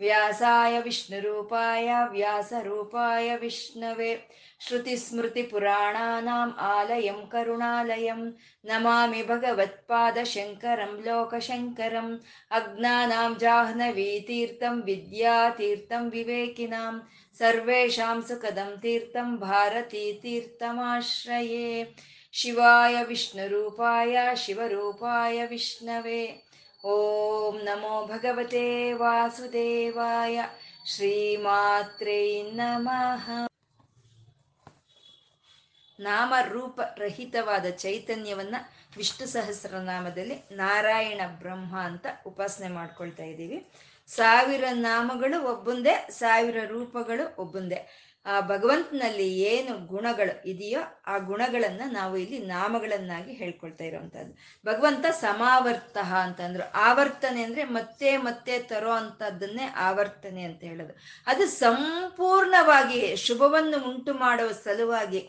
व्यासाय विष्णुरूपाय व्यासरूपाय विष्णवे श्रुतिस्मृतिपुराणानाम् आलयं करुणालयं नमामि भगवत्पादशङ्करं लोकशङ्करम् अज्ञानां जाह्नवीतीर्थं विद्यातीर्थं विवेकिनां सर्वेषां सुखदं तीर्थं भारतीतीर्थमाश्रये शिवाय विष्णुरूपाय शिवरूपाय विष्णवे ಓಂ ನಮೋ ಭಗವತೆ ವಾಸುದೇವಾಯ ಶ್ರೀಮಾತ್ರೇ ನಮಃ ನಾಮ ರೂಪ ರಹಿತವಾದ ಚೈತನ್ಯವನ್ನ ವಿಷ್ಣು ಸಹಸ್ರನಾಮದಲ್ಲಿ ನಾರಾಯಣ ಬ್ರಹ್ಮ ಅಂತ ಉಪಾಸನೆ ಮಾಡ್ಕೊಳ್ತಾ ಇದ್ದೀವಿ. ಸಾವಿರ ನಾಮಗಳು ಒಬ್ಬೊಂದೇ, ಸಾವಿರ ರೂಪಗಳು ಒಬ್ಬೊಂದೇ. ಆ ಭಗವಂತನಲ್ಲಿ ಏನು ಗುಣಗಳು ಇದೆಯೋ ಆ ಗುಣಗಳನ್ನ ನಾವು ಇಲ್ಲಿ ನಾಮಗಳನ್ನಾಗಿ ಹೇಳ್ಕೊಳ್ತಾ ಇರೋವಂಥದ್ದು ಭಗವಂತ ಸಮಾವರ್ತ ಅಂತಂದ್ರು. ಆವರ್ತನೆ ಅಂದ್ರೆ ಮತ್ತೆ ಮತ್ತೆ ತರೋ ಅಂತದನ್ನೇ ಆವರ್ತನೆ ಅಂತ ಹೇಳೋದು. ಅದು ಸಂಪೂರ್ಣವಾಗಿ ಶುಭವನ್ನು ಉಂಟು ಮಾಡುವ ಸಲುವಾಗಿ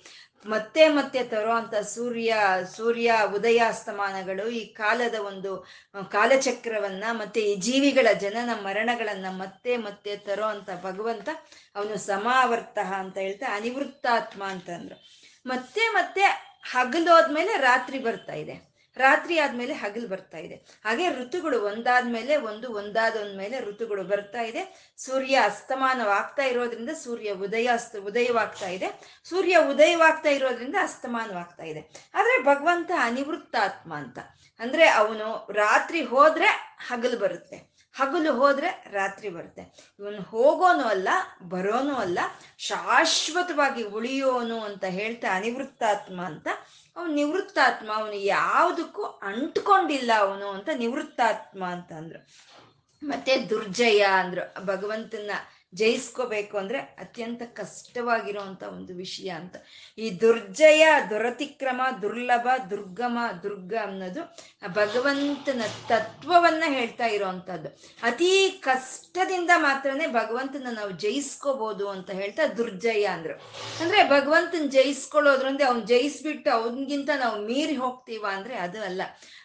ಮತ್ತೆ ಮತ್ತೆ ತರುವಂತ ಸೂರ್ಯ ಸೂರ್ಯ ಉದಯಾಸ್ತಮಾನಗಳು ಈ ಕಾಲದ ಒಂದು ಕಾಲಚಕ್ರವನ್ನ ಮತ್ತೆ ಈ ಜೀವಿಗಳ ಜನನ ಮರಣಗಳನ್ನ ಮತ್ತೆ ಮತ್ತೆ ತರೋ ಅಂತ ಭಗವಂತ ಅವನು ಸಮಾವರ್ತ ಅಂತ ಹೇಳ್ತಾ ಅನಿವೃತ್ತಾತ್ಮ ಅಂತಂದ್ರು. ಮತ್ತೆ ಮತ್ತೆ ಹಗಲೋದ್ಮೇಲೆ ರಾತ್ರಿ ಬರ್ತಾ ಇದೆ. ರಾತ್ರಿ ಆದ್ಮೇಲೆ ಹಗಲು ಬರ್ತಾ ಇದೆ. ಹಾಗೆ ಋತುಗಳು ಒಂದಾದ್ಮೇಲೆ ಒಂದು ಒಂದಾದೊಂದ್ಮೇಲೆ ಋತುಗಳು ಬರ್ತಾ ಇದೆ. ಸೂರ್ಯ ಅಸ್ತಮಾನವಾಗ್ತಾ ಇರೋದ್ರಿಂದ ಸೂರ್ಯ ಉದಯ ಉದಯವಾಗ್ತಾ ಇದೆ. ಸೂರ್ಯ ಉದಯವಾಗ್ತಾ ಇರೋದ್ರಿಂದ ಅಸ್ತಮಾನವಾಗ್ತಾ ಇದೆ. ಆದ್ರೆ ಭಗವಂತ ಅನಿವೃತ್ತಾತ್ಮ ಅಂತ. ಅಂದ್ರೆ ಅವನು ರಾತ್ರಿ ಹೋದ್ರೆ ಹಗಲು ಬರುತ್ತೆ. ಹಗಲು ಹೋದ್ರೆ ರಾತ್ರಿ ಬರುತ್ತೆ. ಇವನು ಹೋಗೋನು ಅಲ್ಲ, ಬರೋನು ಅಲ್ಲ, ಶಾಶ್ವತವಾಗಿ ಉಳಿಯೋನು ಅಂತ ಹೇಳ್ತಾ ಅನಿವೃತ್ತಾತ್ಮ ಅಂತ ಅವನು ನಿವೃತ್ತಾತ್ಮ ಅವನು ಯಾವುದಕ್ಕೂ ಅಂಟ್ಕೊಂಡಿಲ್ಲ ಅವನು ಅಂತ ನಿವೃತ್ತಾತ್ಮ ಅಂತ ಅಂದ್ರು ಮತ್ತೆ ದುರ್ಜಯ ಅಂದ್ರು ಭಗವಂತನ ಜಯಿಸ್ಕೋಬೇಕು ಅಂದ್ರೆ ಅತ್ಯಂತ ಕಷ್ಟವಾಗಿರುವಂತ ಒಂದು ವಿಷಯ ಅಂತ. ಈ ದುರ್ಜಯ, ದುರತಿಕ್ರಮ, ದುರ್ಲಭ, ದುರ್ಗಮ, ದುರ್ಗ ಅನ್ನೋದು ಭಗವಂತನ ತತ್ವವನ್ನ ಹೇಳ್ತಾ ಇರೋವಂಥದ್ದು ಅತಿ ಕಷ್ಟದಿಂದ ಮಾತ್ರನೇ ಭಗವಂತನ ನಾವು ಜಯಿಸ್ಕೋಬಹುದು ಅಂತ ಹೇಳ್ತಾ ದುರ್ಜಯ ಅಂದ್ರು. ಅಂದ್ರೆ ಭಗವಂತನ ಜಯಿಸ್ಕೊಳ್ಳೋದ್ರಿಂದ ಅವ್ನು ಜಯಿಸ್ಬಿಟ್ಟು ಅವನಿಗಿಂತ ನಾವು ಮೀರಿ ಹೋಗ್ತೀವ ಅಂದ್ರೆ ಅದು ಅಲ್ಲ.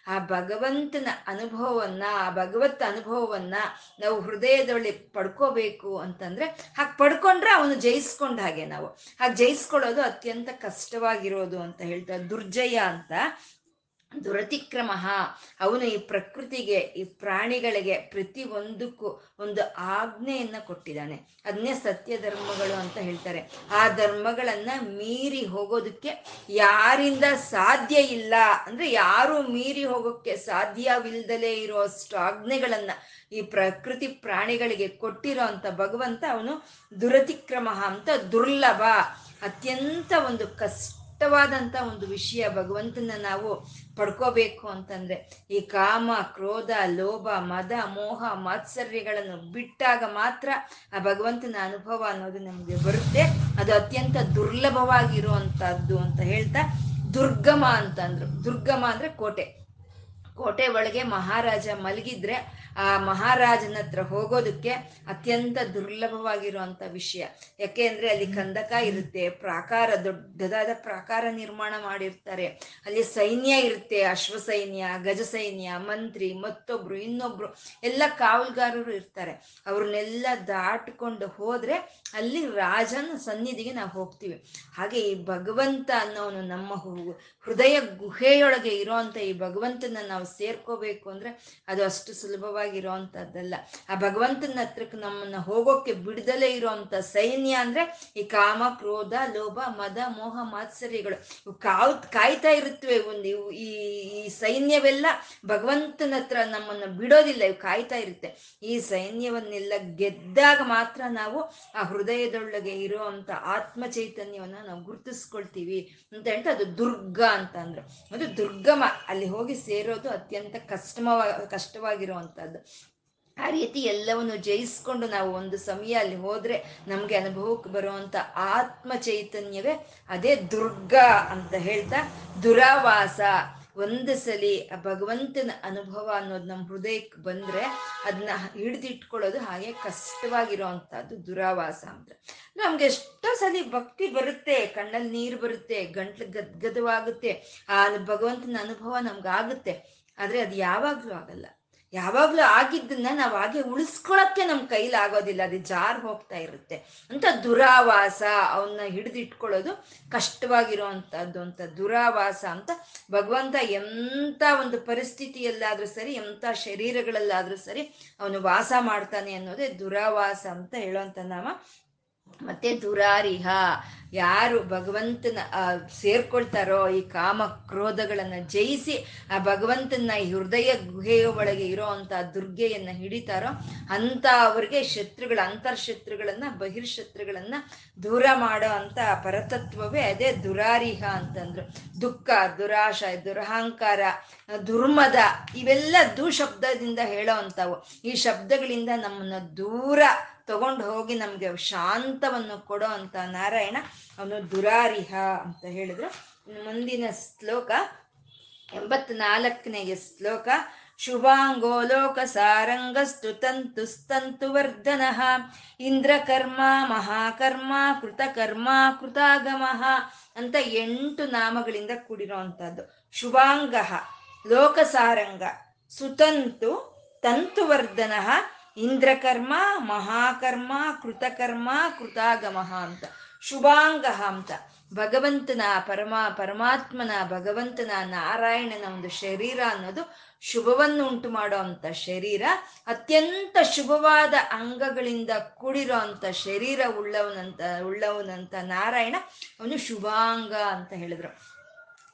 ಆ ಭಗವಂತನ ಅನುಭವವನ್ನ, ಆ ಭಗವತ್ ಅನುಭವವನ್ನ ನಾವು ಹೃದಯದಲ್ಲಿ ಪಡ್ಕೋಬೇಕು ಅಂತಂದ್ರೆ, ಹಾಗೆ ಪಡ್ಕೊಂಡ್ರೆ ಅವನು ಜಯಿಸ್ಕೊಂಡ ಹಾಗೆ ನಾವು. ಹಾಗೆ ಜಯಿಸ್ಕೊಳ್ಳೋದು ಅತ್ಯಂತ ಕಷ್ಟವಾಗಿರೋದು ಅಂತ ಹೇಳ್ತಾರೆ. ದುರ್ಜಯ ಅಂತ ದುರತಿಕ್ರಮ. ಅವನು ಈ ಪ್ರಕೃತಿಗೆ, ಈ ಪ್ರಾಣಿಗಳಿಗೆ ಪ್ರತಿ ಒಂದಕ್ಕೂ ಒಂದು ಆಜ್ಞೆಯನ್ನ ಕೊಟ್ಟಿದ್ದಾನೆ. ಅದನ್ನೇ ಸತ್ಯ ಧರ್ಮಗಳು ಅಂತ ಹೇಳ್ತಾರೆ. ಆ ಧರ್ಮಗಳನ್ನ ಮೀರಿ ಹೋಗೋದಕ್ಕೆ ಯಾರಿಂದ ಸಾಧ್ಯ ಇಲ್ಲ, ಅಂದ್ರೆ ಯಾರು ಮೀರಿ ಹೋಗೋಕ್ಕೆ ಸಾಧ್ಯವಿಲ್ಲದಲೇ ಇರೋ ಅಷ್ಟು ಆಜ್ಞೆಗಳನ್ನ ಈ ಪ್ರಕೃತಿ ಪ್ರಾಣಿಗಳಿಗೆ ಕೊಟ್ಟಿರೋ ಅಂತ ಭಗವಂತ ಅವನು ದುರತಿಕ್ರಮ ಅಂತ ದುರ್ಲಭ. ಅತ್ಯಂತ ಒಂದು ಕಷ್ಟ ಒಂದು ವಿಷಯ ಭಗವಂತನ ನಾವು ಪಡ್ಕೋಬೇಕು ಅಂತಂದ್ರೆ ಈ ಕಾಮ, ಕ್ರೋಧ, ಲೋಭ, ಮದ, ಮೋಹ, ಮಾತ್ಸರ್ಯಗಳನ್ನು ಬಿಟ್ಟಾಗ ಮಾತ್ರ ಆ ಭಗವಂತನ ಅನುಭವ ಅನ್ನೋದು ನಮಗೆ ಬರುತ್ತೆ. ಅದು ಅತ್ಯಂತ ದುರ್ಲಭವಾಗಿರುವಂತಹದ್ದು ಅಂತ ಹೇಳ್ತಾ ದುರ್ಗಮ ಅಂತಂದ್ರು. ದುರ್ಗಮ ಅಂದ್ರೆ ಕೋಟೆ. ಕೋಟೆ ಒಳಗೆ ಮಹಾರಾಜ ಮಲಗಿದ್ರೆ ಆ ಮಹಾರಾಜನ ಹತ್ರ ಹೋಗೋದಕ್ಕೆ ಅತ್ಯಂತ ದುರ್ಲಭವಾಗಿರುವಂತ ವಿಷಯ. ಯಾಕೆ ಅಂದ್ರೆ ಅಲ್ಲಿ ಕಂದಕ ಇರುತ್ತೆ, ಪ್ರಾಕಾರ, ದೊಡ್ಡದಾದ ಪ್ರಾಕಾರ ನಿರ್ಮಾಣ ಮಾಡಿರ್ತಾರೆ. ಅಲ್ಲಿ ಸೈನ್ಯ ಇರುತ್ತೆ ಅಶ್ವ ಸೈನ್ಯ ಗಜ ಸೈನ್ಯ ಮಂತ್ರಿ, ಮತ್ತೊಬ್ರು, ಇನ್ನೊಬ್ರು, ಎಲ್ಲ ಕಾವಲುಗಾರರು ಇರ್ತಾರೆ. ಅವ್ರನ್ನೆಲ್ಲ ದಾಟ್ಕೊಂಡು ಹೋದ್ರೆ ಅಲ್ಲಿ ರಾಜನ ಸನ್ನಿಧಿಗೆ ನಾವು ಹೋಗ್ತೀವಿ. ಹಾಗೆ ಈ ಭಗವಂತ ಅನ್ನೋನು ನಮ್ಮ ಹೃದಯ ಗುಹೆಯೊಳಗೆ ಇರೋಂಥ ಈ ಭಗವಂತನ ನಾವು ಸೇರ್ಕೋಬೇಕು ಅಂದ್ರೆ ಅದು ಅಷ್ಟು ಸುಲಭವಾಗಿರುವಂತದ್ದಲ್ಲ ಆ ಭಗವಂತನ ಹತ್ರಕ್ಕೆ ನಮ್ಮನ್ನ ಹೋಗೋಕೆ ಬಿಡದಲೇ ಇರುವಂತ ಸೈನ್ಯ ಅಂದ್ರೆ ಈ ಕಾಮ, ಕ್ರೋಧ, ಲೋಭ, ಮದ, ಮೋಹ, ಮಾತ್ಸರ್ಯಗಳು. ಇವು ಕಾವ್ ಕಾಯ್ತಾ ಇರುತ್ತವೆ ಒಂದು ಇವು ಈ ಈ ಸೈನ್ಯವೆಲ್ಲ ಭಗವಂತನ ಹತ್ರ ನಮ್ಮನ್ನ ಬಿಡೋದಿಲ್ಲ, ಇವು ಕಾಯ್ತಾ ಇರುತ್ತೆ. ಈ ಸೈನ್ಯವನ್ನೆಲ್ಲ ಗೆದ್ದಾಗ ಮಾತ್ರ ನಾವು ಆ ಹೃದಯದೊಳಗೆ ಇರುವಂತ ಆತ್ಮ ಚೈತನ್ಯವನ್ನ ನಾವು ಗುರುತಿಸ್ಕೊಳ್ತೀವಿ. ಅಂತ ಹೇಳ್ತಾ ಅದು ದುರ್ಗ ಅಂತ ಅಂದ್ರು ಅದು ದುರ್ಗಮ. ಅಲ್ಲಿ ಹೋಗಿ ಸೇರೋದು ಅತ್ಯಂತ ಕಷ್ಟಮ ಕಷ್ಟವಾಗಿರುವಂಥದ್ದು ಆ ರೀತಿ ಎಲ್ಲವನ್ನು ಜಯಿಸ್ಕೊಂಡು ನಾವು ಒಂದು ಸಮಯ ಅಲ್ಲಿ ಹೋದ್ರೆ ನಮ್ಗೆ ಅನುಭವಕ್ಕೆ ಬರುವಂತ ಆತ್ಮ ಚೈತನ್ಯವೇ ಅದೇ ದುರ್ಗ ಅಂತ ಹೇಳ್ತಾ, ದುರಾವಾಸ ಒಂದು ಸಲಿ ಭಗವಂತನ ಅನುಭವ ಅನ್ನೋದು ನಮ್ಮ ಹೃದಯಕ್ಕೆ ಬಂದ್ರೆ ಅದನ್ನ ಹಿಡಿದಿಟ್ಕೊಳ್ಳೋದು ಹಾಗೆ ಕಷ್ಟವಾಗಿರೋವಂಥದ್ದು ದುರಾವಾಸ ಅಂತ. ನಮ್ಗೆ ಎಷ್ಟೋ ಸಲಿ ಭಕ್ತಿ ಬರುತ್ತೆ, ಕಣ್ಣಲ್ಲಿ ನೀರು ಬರುತ್ತೆ, ಗಂಟ್ಲು ಗದ್ಗದವಾಗುತ್ತೆ, ಆ ಭಗವಂತನ ಅನುಭವ ನಮ್ಗಾಗುತ್ತೆ ಆದ್ರೆ ಅದು ಯಾವಾಗ್ಲೂ ಆಗಲ್ಲ. ಯಾವಾಗ್ಲೂ ಆಗಿದ್ದನ್ನ ನಾವು ಹಾಗೆ ಉಳಿಸ್ಕೊಳಕ್ಕೆ ನಮ್ ಕೈಲಾಗೋದಿಲ್ಲ ಅದು ಜಾರ್ ಹೋಗ್ತಾ ಇರುತ್ತೆ. ಅಂತ ದುರಾವಾಸ ಅವನ್ನ ಹಿಡಿದಿಟ್ಕೊಳ್ಳೋದು ಕಷ್ಟವಾಗಿರುವಂತಹದ್ದು ಅಂತ, ದುರಾವಾಸ ಅಂತ ಭಗವಂತ ಎಂಥ ಒಂದು ಪರಿಸ್ಥಿತಿಯಲ್ಲಾದ್ರೂ ಸರಿ ಎಂಥ ಶರೀರಗಳಲ್ಲಾದ್ರೂ ಸರಿ ಅವನು ವಾಸ ಮಾಡ್ತಾನೆ ಅನ್ನೋದೇ ದುರಾವಾಸ ಅಂತ ಹೇಳೋವಂಥ ನಾಮ ಮತ್ತೆ ದುರಾರಿಹ. ಯಾರು ಭಗವಂತನ ಸೇರ್ಕೊಳ್ತಾರೋ ಈ ಕಾಮ ಕ್ರೋಧಗಳನ್ನ ಜಯಿಸಿ ಆ ಭಗವಂತನ ಈ ಹೃದಯ ಗುಹೆಯ ಒಳಗೆ ಇರೋ ಅಂತ ದುರ್ಗೆಯನ್ನ ಹಿಡಿತಾರೋ ಅಂತ ಅವ್ರಿಗೆ ಶತ್ರುಗಳ, ಅಂತರ್ಶತ್ರುಗಳನ್ನ, ಬಹಿರ್ಶತ್ರುಗಳನ್ನ ದೂರ ಮಾಡೋ ಅಂತ ಪರತತ್ವವೇ ಅದೇ ದುರಾರಿಹ ಅಂತಂದ್ರು. ದುಃಖ, ದುರಾಶ, ದುರಹಂಕಾರ, ದುರ್ಮದ ಇವೆಲ್ಲ ದು ಶಬ್ದದಿಂದ ಹೇಳೋ ಅಂತವು ಈ ಶಬ್ದಗಳಿಂದ ನಮ್ಮನ್ನ ದೂರ ತಗೊಂಡು ಹೋಗಿ ನಮ್ಗೆ ಶಾಂತವನ್ನು ಕೊಡೋ ಅಂತ ನಾರಾಯಣ ಅವನು ದುರಾರಿಹ ಅಂತ ಹೇಳಿದ್ರು. ಮುಂದಿನ ಶ್ಲೋಕ ಎಂಬತ್ನಾಲ್ಕನೆಯ ಶ್ಲೋಕ ಶುಭಾಂಗೋಲೋಕ ಸಾರಂಗಸ್ತು ತಂತು ಸ್ತಂತು ವರ್ಧನ, ಇಂದ್ರಕರ್ಮ, ಮಹಾಕರ್ಮ, ಕೃತಕರ್ಮ, ಕೃತಾಗಮ ಅಂತ ಎಂಟು ನಾಮಗಳಿಂದ ಕೂಡಿರೋ ಅಂಥದ್ದು ಶುಭಾಂಗ ಲೋಕಸಾರಂಗ ಸುತಂತು ತಂತುವರ್ಧನ ಇಂದ್ರಕರ್ಮ, ಮಹಾಕರ್ಮ, ಕೃತಕರ್ಮ, ಕೃತಾಗಮ ಅಂತ. ಶುಭಾಂಗ ಅಂತ. ಭಗವಂತನ ಪರಮ, ಪರಮಾತ್ಮನ ಭಗವಂತನ ನಾರಾಯಣನ ಒಂದು ಶರೀರ ಅನ್ನೋದು ಶುಭವನ್ನು ಉಂಟು ಮಾಡೋ ಅಂತ ಶರೀರ. ಅತ್ಯಂತ ಶುಭವಾದ ಅಂಗಗಳಿಂದ ಕೂಡಿರೋ ಅಂತ ಶರೀರ ಉಳ್ಳವನಂತ ಉಳ್ಳವನಂತ ನಾರಾಯಣ ಅವನು ಶುಭಾಂಗ ಅಂತ ಹೇಳಿದ್ರು.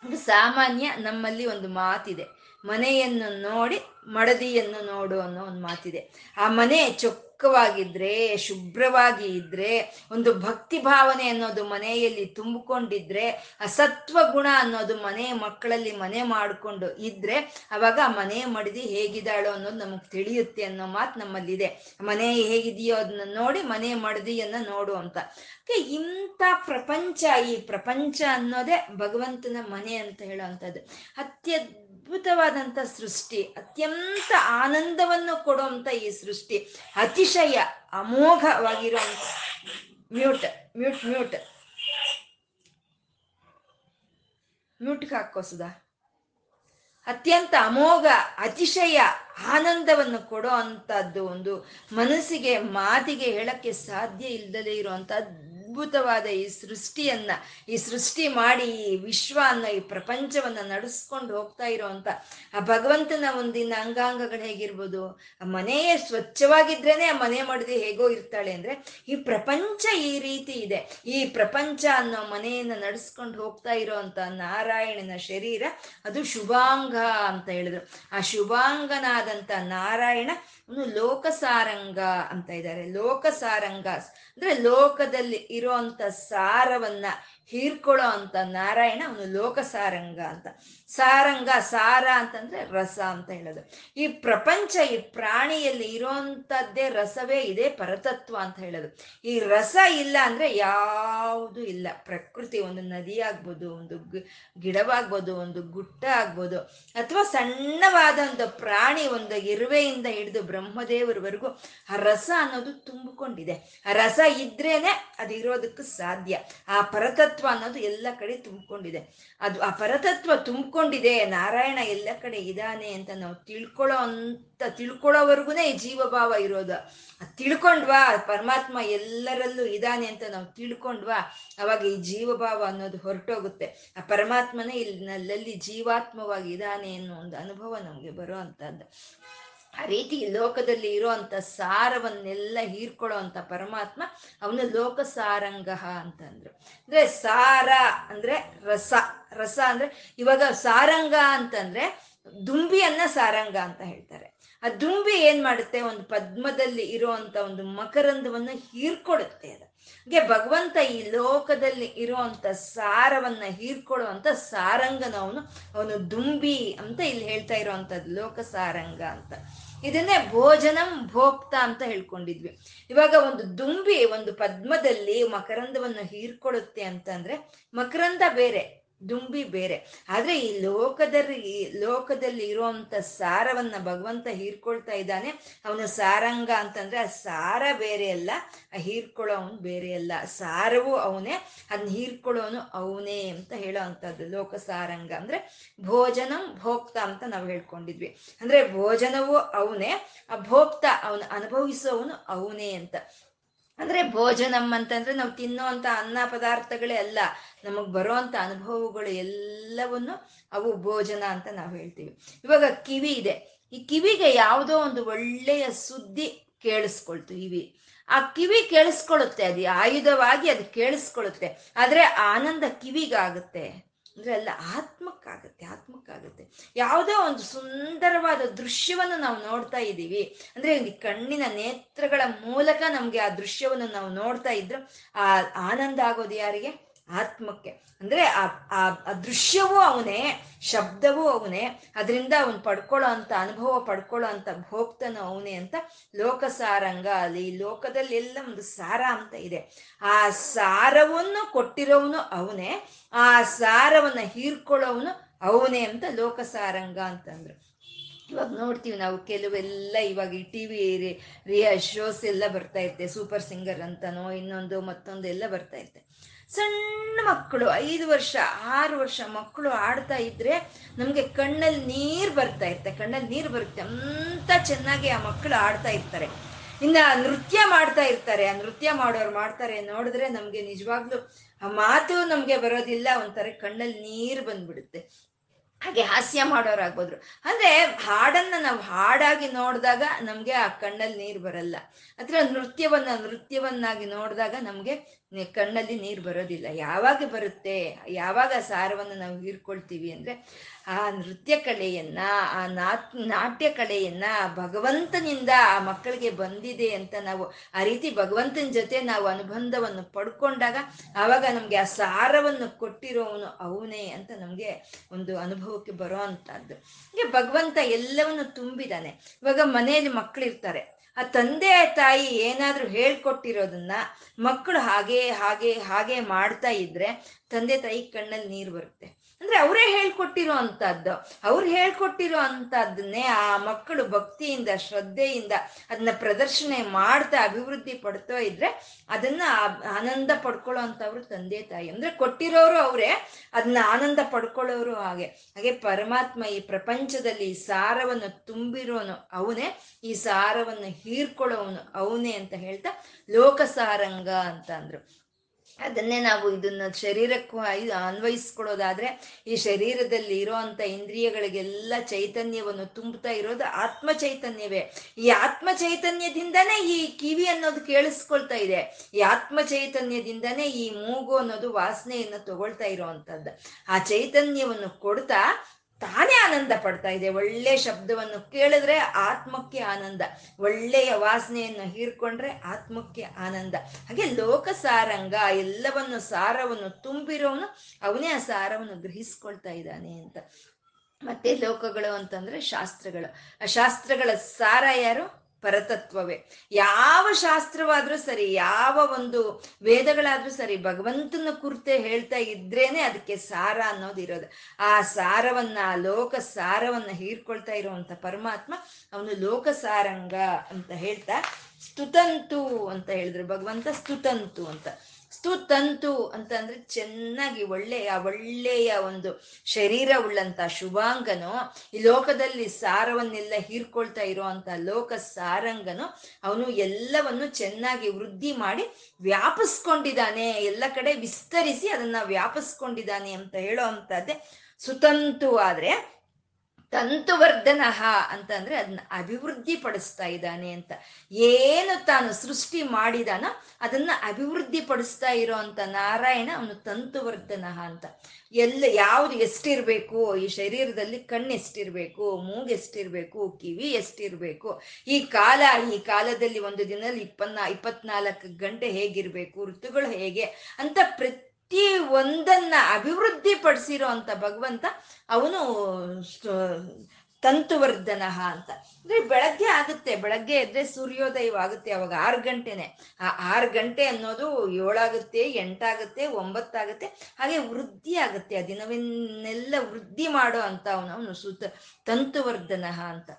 ಅದು ಸಾಮಾನ್ಯ ನಮ್ಮಲ್ಲಿ ಒಂದು ಮಾತಿದೆ. ಮನೆಯನ್ನು ನೋಡಿ ಮಡದಿಯನ್ನು ನೋಡು ಅನ್ನೋ ಒಂದು ಮಾತಿದೆ. ಆ ಮನೆ ಚೊಕ್ಕವಾಗಿದ್ರೆ, ಶುಭ್ರವಾಗಿ ಇದ್ರೆ, ಒಂದು ಭಕ್ತಿ ಭಾವನೆ ಅನ್ನೋದು ಮನೆಯಲ್ಲಿ ತುಂಬಿಕೊಂಡಿದ್ರೆ, ಅಸತ್ವ ಗುಣ ಅನ್ನೋದು ಮನೆ ಮಕ್ಕಳಲ್ಲಿ ಮನೆ ಮಾಡಿಕೊಂಡು ಇದ್ರೆ, ಅವಾಗ ಮನೆ ಮಡದಿ ಹೇಗಿದ್ದಾಳೋ ಅನ್ನೋದು ನಮಗೆ ತಿಳಿಯುತ್ತೆ ಅನ್ನೋ ಮಾತು ನಮ್ಮಲ್ಲಿದೆ. ಮನೆ ಹೇಗಿದೆಯೋ ಅದನ್ನ ನೋಡಿ ಮನೆ ಮಡದಿಯನ್ನ ನೋಡು ಅಂತ. ಇಂಥ ಪ್ರಪಂಚ, ಈ ಪ್ರಪಂಚ ಅನ್ನೋದೇ ಭಗವಂತನ ಮನೆ ಅಂತ ಹೇಳುವಂಥದ್ದು ಅತ್ಯದ್ಭುತವಾದಂಥ ಸೃಷ್ಟಿ, ಅತ್ಯಂತ ಆನಂದವನ್ನು ಕೊಡುವಂಥ ಈ ಸೃಷ್ಟಿ, ಅತಿಶಯ ಅಮೋಘವಾಗಿರುವಂಥ ಮ್ಯೂಟ್ ಮ್ಯೂಟ್ ಮ್ಯೂಟ್ ಮ್ಯೂಟ್ಗೆ ಹಾಕೋ ಸುಧಾ. ಅತ್ಯಂತ ಅಮೋಘ, ಅತಿಶಯ ಆನಂದವನ್ನು ಕೊಡೋ ಅಂಥದ್ದು ಒಂದು ಮನಸ್ಸಿಗೆ, ಮಾತಿಗೆ ಹೇಳಕ್ಕೆ ಸಾಧ್ಯ ಇಲ್ಲದಲೇ ಇರುವಂತ ಅದ್ಭುತವಾದ ಈ ಸೃಷ್ಟಿಯನ್ನ, ಈ ಸೃಷ್ಟಿ ಮಾಡಿ ಈ ವಿಶ್ವ ಅನ್ನೋ ಈ ಪ್ರಪಂಚವನ್ನ ನಡೆಸ್ಕೊಂಡು ಹೋಗ್ತಾ ಇರೋವಂಥ ಆ ಭಗವಂತನ ಒಂದಿನ ಅಂಗಾಂಗಗಳು ಹೇಗಿರ್ಬೋದು? ಆ ಮನೆಯೇ ಸ್ವಚ್ಛವಾಗಿದ್ರೇನೆ ಆ ಮನೆ ಮಾಡಿದ್ರೆ ಹೇಗೋ ಇರ್ತಾಳೆ ಅಂದ್ರೆ ಈ ಪ್ರಪಂಚ ಈ ರೀತಿ ಇದೆ. ಈ ಪ್ರಪಂಚ ಅನ್ನೋ ಮನೆಯನ್ನ ನಡೆಸ್ಕೊಂಡು ಹೋಗ್ತಾ ಇರೋವಂಥ ನಾರಾಯಣನ ಶರೀರ, ಅದು ಶುಭಾಂಗ ಅಂತ ಹೇಳಿದ್ರು. ಆ ಶುಭಾಂಗನಾದಂತ ನಾರಾಯಣ ಅವನು ಲೋಕಸಾರಂಗ ಅಂತ ಇದ್ದಾರೆ. ಲೋಕಸಾರಂಗ ಅಂದ್ರೆ ಲೋಕದಲ್ಲಿ ಇರೋಂಥ ಸಾರವನ್ನ ಹೀರ್ಕೊಳ್ಳೋ ಅಂತ ನಾರಾಯಣ ಅವನು ಲೋಕಸಾರಂಗ ಅಂತ. ಸಾರಂಗ, ಸಾರ ಅಂತಂದ್ರೆ ರಸ ಅಂತ ಹೇಳೋದು. ಈ ಪ್ರಪಂಚ, ಈ ಪ್ರಾಣಿಯಲ್ಲಿ ಇರೋಂಥದ್ದೇ ರಸವೇ ಇದೆ ಪರತತ್ವ ಅಂತ ಹೇಳೋದು. ಈ ರಸ ಇಲ್ಲ ಅಂದ್ರೆ ಯಾವುದು ಇಲ್ಲ. ಪ್ರಕೃತಿ ಒಂದು ನದಿ ಆಗ್ಬೋದು, ಒಂದು ಗಿಡವಾಗ್ಬೋದು, ಒಂದು ಗುಟ್ಟ ಆಗ್ಬೋದು, ಅಥವಾ ಸಣ್ಣವಾದ ಒಂದು ಪ್ರಾಣಿ ಒಂದು ಇರುವೆಯಿಂದ ಹಿಡಿದು ಬ್ರಹ್ಮದೇವರವರೆಗೂ ಆ ರಸ ಅನ್ನೋದು ತುಂಬಿಕೊಂಡಿದೆ. ಆ ರಸ ಇದ್ರೇನೆ ಅದು ಇರೋದಕ್ಕೆ ಸಾಧ್ಯ. ಆ ಪರತತ್ವ ಅನ್ನೋದು ಎಲ್ಲ ಕಡೆ ತುಂಬಿಕೊಂಡಿದೆ. ಅದು ಆ ಪರತತ್ವ ತುಂಬಿಕೊಂಡಿದೆ ನಾರಾಯಣ ಎಲ್ಲ ಕಡೆ ಇದ್ದಾನೆ ಅಂತ ನಾವು ತಿಳ್ಕೊಳ್ಳೋ ಅಂತ, ತಿಳ್ಕೊಳ್ಳೋವರೆಗೂನೆ ಈ ಜೀವಭಾವ ಇರೋದು. ತಿಳ್ಕೊಂಡ್ವಾ, ಪರಮಾತ್ಮ ಎಲ್ಲರಲ್ಲೂ ಇದ್ದಾನೆ ಅಂತ ನಾವು ತಿಳ್ಕೊಂಡ್ವಾ, ಅವಾಗ ಈ ಜೀವಭಾವ ಅನ್ನೋದು ಹೊರಟೋಗುತ್ತೆ. ಆ ಪರಮಾತ್ಮನೇ ಇಲ್ಲಿ ನಲ್ಲಲ್ಲಿ ಜೀವಾತ್ಮವಾಗಿ ಇದ್ದಾನೆ ಅನ್ನೋ ಒಂದು ಅನುಭವ ನಮಗೆ ಬರೋ ಆ ರೀತಿ ಲೋಕದಲ್ಲಿ ಇರುವಂತ ಸಾರವನ್ನೆಲ್ಲ ಹೀರ್ಕೊಳ್ಳೋ ಅಂತ ಪರಮಾತ್ಮ ಅವನು ಲೋಕಸಾರಂಗ ಅಂತಂದ್ರು. ಅಂದ್ರೆ ಸಾರ ಅಂದ್ರೆ ರಸ ರಸ ಅಂದ್ರೆ ಇವಾಗ ಸಾರಂಗ ಅಂತಂದ್ರೆ ದುಂಬಿಯನ್ನ ಸಾರಂಗ ಅಂತ ಹೇಳ್ತಾರೆ. ಆ ದುಂಬಿ ಏನ್ ಮಾಡುತ್ತೆ? ಒಂದು ಪದ್ಮದಲ್ಲಿ ಇರುವಂತ ಒಂದು ಮಕರಂದವನ್ನ ಹೀರ್ಕೊಡುತ್ತೆ ಅದು. ಹಾಗೆ ಭಗವಂತ ಈ ಲೋಕದಲ್ಲಿ ಇರುವಂತ ಸಾರವನ್ನ ಹೀರ್ಕೊಳ್ಳುವಂತ ಸಾರಂಗನವನು ಅವನು ದುಂಬಿ ಅಂತ ಇಲ್ಲಿ ಹೇಳ್ತಾ ಇರುವಂತದ್ದು, ಲೋಕ ಸಾರಂಗ ಅಂತ. ಇದನ್ನೇ ಭೋಜನಂ ಭೋಕ್ತ ಅಂತ ಹೇಳ್ಕೊಂಡಿದ್ವಿ. ಇವಾಗ ಒಂದು ದುಂಬಿ ಒಂದು ಪದ್ಮದಲ್ಲಿ ಮಕರಂದವನ್ನು ಹೀರ್ಕೊಳ್ಳುತ್ತೆ ಅಂತಂದ್ರೆ ಮಕರಂದ ಬೇರೆ. ದುಂಬಿ ಬೇರೆ. ಆದ್ರೆ ಈ ಲೋಕದಲ್ಲಿ ಲೋಕದಲ್ಲಿ ಇರುವಂತ ಸಾರವನ್ನ ಭಗವಂತ ಹೀರ್ಕೊಳ್ತಾ ಇದ್ದಾನೆ. ಅವನ ಸಾರಂಗ ಅಂತಂದ್ರೆ ಆ ಸಾರ ಬೇರೆ ಅಲ್ಲ, ಆ ಹೀರ್ಕೊಳ್ಳೋವನು ಬೇರೆ ಅಲ್ಲ. ಸಾರವೂ ಅವನೇ ಅದನ್ನ ಹೀರ್ಕೊಳ್ಳೋನು ಅವನೇ ಅಂತ ಹೇಳೋ ಅಂಥದ್ದು ಲೋಕ ಸಾರಂಗ ಅಂದ್ರೆ ಭೋಜನಂ ಭೋಕ್ತ ಅಂತ ನಾವು ಹೇಳ್ಕೊಂಡಿದ್ವಿ. ಅಂದ್ರೆ ಭೋಜನವೂ ಅವನೇ, ಆ ಭೋಕ್ತ ಅವನು ಅನುಭವಿಸೋವನು ಅವನೇ ಅಂತ. ಅಂದ್ರೆ ಭೋಜನಂ ಅಂತಂದ್ರೆ ನಾವು ತಿನ್ನುವಂತ ಅನ್ನ ಪದಾರ್ಥಗಳೇ ಅಲ್ಲ. ನಮಗ್ ಬರುವಂತ ಅನುಭವಗಳು ಎಲ್ಲವನ್ನು ಅವು ಭೋಜನ ಅಂತ ನಾವು ಹೇಳ್ತೀವಿ. ಇವಾಗ ಕಿವಿ ಇದೆ. ಈ ಕಿವಿಗೆ ಯಾವುದೋ ಒಂದು ಒಳ್ಳೆಯ ಸುದ್ದಿ ಕೇಳಿಸ್ಕೊಳ್ತು ಇವಿ ಆ ಕಿವಿ ಕೇಳಿಸ್ಕೊಳುತ್ತೆ, ಅದು ಆಯುಧವಾಗಿ ಅದು ಕೇಳಿಸ್ಕೊಳುತ್ತೆ. ಆದ್ರೆ ಆನಂದ ಕಿವಿಗಾಗುತ್ತೆ. ಅಂದ್ರೆ ಎಲ್ಲ ಆತ್ಮಕ್ಕಾಗುತ್ತೆ, ಆತ್ಮಕ್ಕಾಗತ್ತೆ. ಯಾವುದೋ ಒಂದು ಸುಂದರವಾದ ದೃಶ್ಯವನ್ನು ನಾವು ನೋಡ್ತಾ ಇದ್ದೀವಿ. ಅಂದ್ರೆ ಕಣ್ಣಿನ ನೇತ್ರಗಳ ಮೂಲಕ ನಮಗೆ ಆ ದೃಶ್ಯವನ್ನು ನಾವು ನೋಡ್ತಾ ಇದ್ರೆ ಆ ಆನಂದ ಆಗೋದು ಯಾರಿಗೆ? ಆತ್ಮಕ್ಕೆ. ಅಂದ್ರೆ ಆ ದೃಶ್ಯವೂ ಅವನೇ, ಶಬ್ದವೂ ಅವನೇ, ಅದರಿಂದ ಅವನು ಪಡ್ಕೊಳ್ಳೋ ಅಂತ ಅನುಭವ, ಪಡ್ಕೊಳ್ಳೋ ಅಂತ ಭೋಕ್ತನು ಅವನೇ ಅಂತ ಲೋಕಸಾರಂಗ ಅಲ್ಲಿ ಲೋಕದಲ್ಲಿ ಎಲ್ಲ ಒಂದು ಸಾರ ಅಂತ ಇದೆ. ಆ ಸಾರವನ್ನು ಕೊಟ್ಟಿರೋವನು ಅವನೇ, ಆ ಸಾರವನ್ನ ಹೀರ್ಕೊಳ್ಳೋವನು ಅವನೇ ಅಂತ ಲೋಕಸಾರಂಗ ಅಂತಂದ್ರು. ಇವಾಗ ನೋಡ್ತೀವಿ ನಾವು ಕೆಲವೆಲ್ಲ ಇವಾಗ ಈ ಟಿ ವಿ ರಿಯಾ ಶೋಸ್ ಎಲ್ಲ ಬರ್ತಾ ಇರುತ್ತೆ ಸೂಪರ್ ಸಿಂಗರ್ ಅಂತನೋ ಇನ್ನೊಂದು, ಮತ್ತೊಂದು ಎಲ್ಲ ಬರ್ತಾ ಇರುತ್ತೆ ಸಣ್ಣ ಮಕ್ಕಳು, ಐದು ವರ್ಷ, ಆರು ವರ್ಷ ಮಕ್ಕಳು ಆಡ್ತಾ ಇದ್ರೆ ನಮ್ಗೆ ಕಣ್ಣಲ್ಲಿ ನೀರು ಬರ್ತಾ ಇರುತ್ತೆ. ಕಣ್ಣಲ್ಲಿ ನೀರು ಬರುತ್ತೆ. ಅಂತ ಚೆನ್ನಾಗಿ ಆ ಮಕ್ಕಳು ಆಡ್ತಾ ಇರ್ತಾರೆ. ಇನ್ನ ನೃತ್ಯ ಮಾಡ್ತಾ ಇರ್ತಾರೆ. ಆ ನೃತ್ಯ ಮಾಡೋರು ಮಾಡ್ತಾರೆ ನೋಡಿದ್ರೆ ನಮ್ಗೆ ನಿಜವಾಗ್ಲೂ ಆ ಮಾತು ನಮ್ಗೆ ಬರೋದಿಲ್ಲ. ಒಂಥರ ಕಣ್ಣಲ್ಲಿ ನೀರು ಬಂದ್ಬಿಡುತ್ತೆ. ಹಾಗೆ ಹಾಸ್ಯ ಮಾಡೋರಾಗ್ಬೋದ್ರು ಅಂದ್ರೆ ಹಾಡನ್ನ ನಾವು ಹಾಡಾಗಿ ನೋಡಿದಾಗ ನಮ್ಗೆ ಆ ಕಣ್ಣಲ್ಲಿ ನೀರು ಬರಲ್ಲ. ಅಥವಾ ನೃತ್ಯವನ್ನ, ನೃತ್ಯವನ್ನಾಗಿ ನೋಡಿದಾಗ ನಮ್ಗೆ ಕಣ್ಣಲ್ಲಿ ನೀರು ಬರೋದಿಲ್ಲ. ಯಾವಾಗ ಬರುತ್ತೆ, ಯಾವಾಗ ಸಾರವನ್ನು ನಾವು ಹೀರ್ಕೊಳ್ತೀವಿ ಅಂದ್ರೆ ಆ ನೃತ್ಯ ಕಲೆಯನ್ನ, ಆ ನಾಟ್ ನಾಟ್ಯ ಕಲೆಯನ್ನ ಭಗವಂತನಿಂದ ಆ ಮಕ್ಕಳಿಗೆ ಬಂದಿದೆ ಅಂತ ನಾವು, ಆ ರೀತಿ ಭಗವಂತನ ಜೊತೆ ನಾವು ಅನುಬಂಧವನ್ನು ಪಡ್ಕೊಂಡಾಗ ಆವಾಗ ನಮಗೆ ಆ ಸಾರವನ್ನು ಕೊಟ್ಟಿರೋವನು ಅವನೇ ಅಂತ ನಮಗೆ ಒಂದು ಅನುಭವಕ್ಕೆ ಬರೋ ಅಂತದ್ದು ಹೀಗೆ ಭಗವಂತ ಎಲ್ಲವನ್ನು ತುಂಬಿದಾನೆ. ಇವಾಗ ಮನೆಯಲ್ಲಿ ಮಕ್ಕಳಿರ್ತಾರೆ ಆ ತಂದೆ ತಾಯಿ ಏನಾದ್ರೂ ಹೇಳ್ಕೊಟ್ಟಿರೋದನ್ನ ಮಕ್ಕಳು ಹಾಗೆ ಹಾಗೆ ಹಾಗೆ ಮಾಡ್ತಾ ಇದ್ರೆ ತಂದೆ ತಾಯಿ ಕಣ್ಣಲ್ಲಿ ನೀರು ಬರುತ್ತೆ. ಅಂದ್ರೆ ಅವರೇ ಹೇಳ್ಕೊಟ್ಟಿರೋ ಅಂತದ್ದು ಅವ್ರು ಹೇಳ್ಕೊಟ್ಟಿರೋ ಅಂತದನ್ನೇ ಆ ಮಕ್ಕಳು ಭಕ್ತಿಯಿಂದ, ಶ್ರದ್ಧೆಯಿಂದ ಅದನ್ನ ಪ್ರದರ್ಶನೆ ಮಾಡ್ತಾ ಅಭಿವೃದ್ಧಿ ಪಡ್ತಾ ಇದ್ರೆ ಅದನ್ನ ಆನಂದ ಪಡ್ಕೊಳ್ಳೋ ಅಂತವ್ರು ತಂದೆ, ತಾಯಿ. ಅಂದ್ರೆ ಕೊಟ್ಟಿರೋರು ಅವರೇ ಅದನ್ನ ಆನಂದ ಪಡ್ಕೊಳ್ಳೋರು ಹಾಗೆ. ಹಾಗೆ ಪರಮಾತ್ಮ ಈ ಪ್ರಪಂಚದಲ್ಲಿ ಸಾರವನ್ನು ತುಂಬಿರೋನು ಅವನೇ, ಈ ಸಾರವನ್ನು ಹೀರ್ಕೊಳ್ಳೋವನು ಅವನೇ ಅಂತ ಹೇಳ್ತಾ ಲೋಕಸಾರಂಗ ಅಂತ ಅಂದ್ರು. ಅದನ್ನೇ ನಾವು ಇದನ್ನ ಶರೀರಕ್ಕೂ ಅನ್ವಯಿಸ್ಕೊಳ್ಳೋದಾದ್ರೆ ಈ ಶರೀರದಲ್ಲಿ ಇರೋಂತ ಇಂದ್ರಿಯಗಳಿಗೆಲ್ಲ ಚೈತನ್ಯವನ್ನು ತುಂಬುತ್ತಾ ಇರೋದು ಆತ್ಮ ಚೈತನ್ಯವೇ ಈ ಆತ್ಮ ಚೈತನ್ಯದಿಂದನೇ ಈ ಕಿವಿ ಅನ್ನೋದು ಕೇಳಿಸ್ಕೊಳ್ತಾ ಇದೆ. ಈ ಆತ್ಮ ಚೈತನ್ಯದಿಂದನೇ ಈ ಮೂಗು ಅನ್ನೋದು ವಾಸನೆಯನ್ನು ತಗೊಳ್ತಾ ಇರೋವಂಥದ್ದು ಆ ಚೈತನ್ಯವನ್ನು ಕೊಡ್ತಾ ತಾನೇ ಆನಂದ ಪಡ್ತಾ ಇದೆ. ಒಳ್ಳೆ ಶಬ್ದವನ್ನು ಕೇಳಿದ್ರೆ ಆತ್ಮಕ್ಕೆ ಆನಂದ. ಒಳ್ಳೆಯ ವಾಸನೆಯನ್ನು ಹೀರ್ಕೊಂಡ್ರೆ ಆತ್ಮಕ್ಕೆ ಆನಂದ. ಹಾಗೆ ಲೋಕ ಸಾರಂಗ ಎಲ್ಲವನ್ನು, ಸಾರವನ್ನು ತುಂಬಿರೋನು ಅವನೇ ಆ ಸಾರವನ್ನು ಗ್ರಹಿಸ್ಕೊಳ್ತಾ ಇದ್ದಾನೆ ಅಂತ. ಮತ್ತೆ ಲೋಕಗಳು ಅಂತಂದ್ರೆ ಶಾಸ್ತ್ರಗಳು. ಆ ಶಾಸ್ತ್ರಗಳ ಸಾರ ಯಾರು? ಪರತತ್ವವೇ. ಯಾವ ಶಾಸ್ತ್ರವಾದ್ರೂ ಸರಿ, ಯಾವ ಒಂದು ವೇದಗಳಾದ್ರೂ ಸರಿ, ಭಗವಂತನ ಕುರ್ತೆ ಹೇಳ್ತಾ ಇದ್ರೇನೆ ಅದಕ್ಕೆ ಸಾರ ಅನ್ನೋದು ಇರೋದು. ಆ ಸಾರವನ್ನ, ಆ ಲೋಕ ಸಾರವನ್ನ ಹೀರ್ಕೊಳ್ತಾ ಇರುವಂತ ಪರಮಾತ್ಮ ಅವನು ಲೋಕ ಸಾರಂಗ ಅಂತ ಹೇಳ್ತಾ, ಸ್ತುತಂತು ಅಂತ ಹೇಳಿದ್ರು. ಭಗವಂತ ಸ್ತುತಂತು ಅಂತ. ಸ್ತುತಂತು ಅಂತ ಅಂದ್ರೆ ಚೆನ್ನಾಗಿ ಒಳ್ಳೆಯ ಒಳ್ಳೆಯ ಒಂದು ಶರೀರ ಉಳ್ಳಂತ ಶುಭಾಂಗನು ಈ ಲೋಕದಲ್ಲಿ ಸಾರವನ್ನೆಲ್ಲ ಹೀರ್ಕೊಳ್ತಾ ಇರುವಂತ ಲೋಕ ಸಾರಂಗನು ಅವನು ಎಲ್ಲವನ್ನು ಚೆನ್ನಾಗಿ ವೃದ್ಧಿ ಮಾಡಿ ವ್ಯಾಪಿಸ್ಕೊಂಡಿದ್ದಾನೆ, ಎಲ್ಲ ಕಡೆ ವಿಸ್ತರಿಸಿ ಅದನ್ನ ವ್ಯಾಪಿಸ್ಕೊಂಡಿದ್ದಾನೆ ಅಂತ ಹೇಳೋ ಅಂತದ್ದೇ ಸುತಂತು ಆದ್ರೆ ತಂತುವರ್ಧನ ಅಂತಂದ್ರೆ ಅದನ್ನ ಅಭಿವೃದ್ಧಿ ಪಡಿಸ್ತಾ ಇದ್ದಾನೆ ಅಂತ. ಏನು ತಾನು ಸೃಷ್ಟಿ ಮಾಡಿದಾನ ಅದನ್ನ ಅಭಿವೃದ್ಧಿ ಪಡಿಸ್ತಾ ಇರೋ ಅಂತ ನಾರಾಯಣ ಅವನು ತಂತುವರ್ಧನ ಅಂತ. ಎಲ್ಲ ಯಾವ್ದು ಎಷ್ಟಿರ್ಬೇಕು? ಈ ಶರೀರದಲ್ಲಿ ಕಣ್ಣು ಎಷ್ಟಿರ್ಬೇಕು? ಮೂಗು ಎಷ್ಟಿರ್ಬೇಕು? ಕಿವಿ ಎಷ್ಟಿರ್ಬೇಕು? ಈ ಕಾಲ, ಈ ಕಾಲದಲ್ಲಿ ಒಂದು ದಿನದಲ್ಲಿ ಇಪ್ಪತ್ನಾ, ಇಪ್ಪತ್ನಾಲ್ಕು ಗಂಟೆ ಹೇಗಿರ್ಬೇಕು? ಋತುಗಳು ಹೇಗೆ ಅಂತ ಪ್ರತಿ ಪ್ರತಿ ಒಂದನ್ನ ಅಭಿವೃದ್ಧಿ ಪಡಿಸಿರೋ ಅಂತ ಭಗವಂತ, ಅವನು ತಂತುವರ್ಧನ ಅಂತ. ಅಂದ್ರೆ ಬೆಳಗ್ಗೆ ಆಗುತ್ತೆ, ಬೆಳಗ್ಗೆ ಎದ್ರೆ ಸೂರ್ಯೋದಯವಾಗುತ್ತೆ ಅವಾಗ ಆರು ಗಂಟೆನೆ. ಆ ಆರು ಗಂಟೆ ಅನ್ನೋದು ಏಳಾಗುತ್ತೆ, ಎಂಟಾಗುತ್ತೆ, ಒಂಬತ್ತಾಗುತ್ತೆ, ಹಾಗೆ ವೃದ್ಧಿ ಆಗುತ್ತೆ ಆ ದಿನವನ್ನೆಲ್ಲ ವೃದ್ಧಿ ಮಾಡೋ ಅಂತ ಅವನು ಅವನು ಸುತ, ತಂತುವರ್ಧನ ಅಂತ.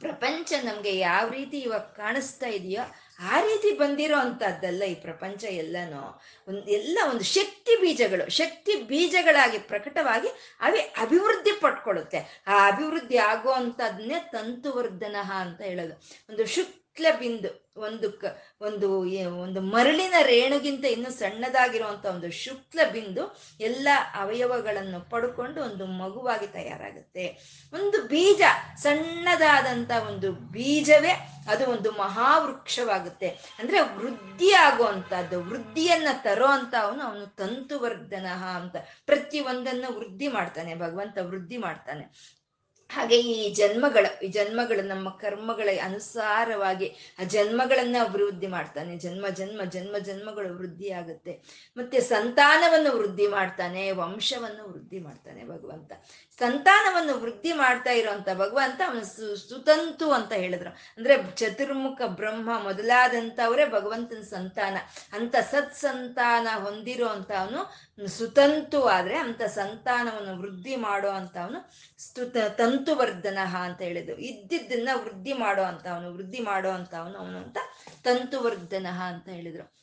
ಪ್ರಪಂಚ ನಮ್ಗೆ ಯಾವ ರೀತಿ ಇವಾಗ ಕಾಣಿಸ್ತಾ ಇದೆಯೋ ಆ ರೀತಿ ಬಂದಿರೋ ಅಂತದ್ದಲ್ಲ ಈ ಪ್ರಪಂಚ ಎಲ್ಲನೂ. ಒಂದು ಎಲ್ಲ ಒಂದು ಶಕ್ತಿ ಬೀಜಗಳು, ಶಕ್ತಿ ಬೀಜಗಳಾಗಿ ಪ್ರಕಟವಾಗಿ ಅವೇ ಅಭಿವೃದ್ಧಿ ಪಟ್ಕೊಳ್ಳುತ್ತೆ ಆ ಅಭಿವೃದ್ಧಿ ಆಗೋ ಅಂತದನ್ನೇ ತಂತುವರ್ಧನ ಅಂತ ಹೇಳೋದು. ಒಂದು ಶುಕ್ಲ ಬಿಂದು. ಒಂದು ಕ, ಒಂದು ಒಂದು ಮರಳಿನ ರೇಣುಗಿಂತ ಇನ್ನೂ ಸಣ್ಣದಾಗಿರುವಂತ ಒಂದು ಶುಕ್ಲ ಬಿಂದು ಎಲ್ಲ ಅವಯವಗಳನ್ನು ಪಡ್ಕೊಂಡು ಒಂದು ಮಗುವಾಗಿ ತಯಾರಾಗುತ್ತೆ. ಒಂದು ಬೀಜ, ಸಣ್ಣದಾದಂತ ಒಂದು ಬೀಜವೇ ಅದು ಒಂದು ಮಹಾವೃಕ್ಷವಾಗುತ್ತೆ. ಅಂದ್ರೆ ವೃದ್ಧಿ ಆಗುವಂತಹದ್ದು ವೃದ್ಧಿಯನ್ನ ತರೋ ಅಂತ ಅವನು ಅವನು ತಂತುವರ್ಧನ ಅಂತ ಪ್ರತಿ ಒಂದನ್ನು ವೃದ್ಧಿ ಮಾಡ್ತಾನೆ, ಭಗವಂತ ವೃದ್ಧಿ ಮಾಡ್ತಾನೆ. ಹಾಗೆ ಈ ಜನ್ಮಗಳ, ಈ ಜನ್ಮಗಳು ನಮ್ಮ ಕರ್ಮಗಳ ಅನುಸಾರವಾಗಿ ಆ ಜನ್ಮಗಳನ್ನ ಅಭಿವೃದ್ಧಿ ಮಾಡ್ತಾನೆ. ಜನ್ಮ ಜನ್ಮ ಜನ್ಮ, ಜನ್ಮಗಳು ವೃದ್ಧಿ ಆಗುತ್ತೆ. ಮತ್ತೆ ಸಂತಾನವನ್ನು ವೃದ್ಧಿ ಮಾಡ್ತಾನೆ, ವಂಶವನ್ನು ವೃದ್ಧಿ ಮಾಡ್ತಾನೆ ಭಗವಂತ. ಸಂತಾನವನ್ನು ವೃದ್ಧಿ ಮಾಡ್ತಾ ಇರುವಂತ ಭಗವಂತ ಅವನು ಸುತಂತು ಅಂತ ಹೇಳಿದ್ರು. ಅಂದ್ರೆ ಚತುರ್ಮುಖ ಬ್ರಹ್ಮ ಮೊದಲಾದಂಥವರೇ ಭಗವಂತನ ಸಂತಾನ. ಅಂತ ಸತ್ ಸಂತಾನ ಹೊಂದಿರೋ ಅವನು ಸುತಂತು ಆದ್ರೆ ಅಂತ ಸಂತಾನವನ್ನು ವೃದ್ಧಿ ಮಾಡೋ ಅಂತವನು ಸ್ತುತ, ತಂತುವರ್ಧನ ಅಂತ ಹೇಳಿದ್ರು ಇದ್ದಿದ್ದನ್ನ ವೃದ್ಧಿ ಮಾಡೋ ಅಂತವನು ವೃದ್ಧಿ ಮಾಡೋ ಅಂತ ಅವನು ಅವನು ಅಂತ ತಂತುವರ್ಧನ ಅಂತ ಹೇಳಿದ್ರು.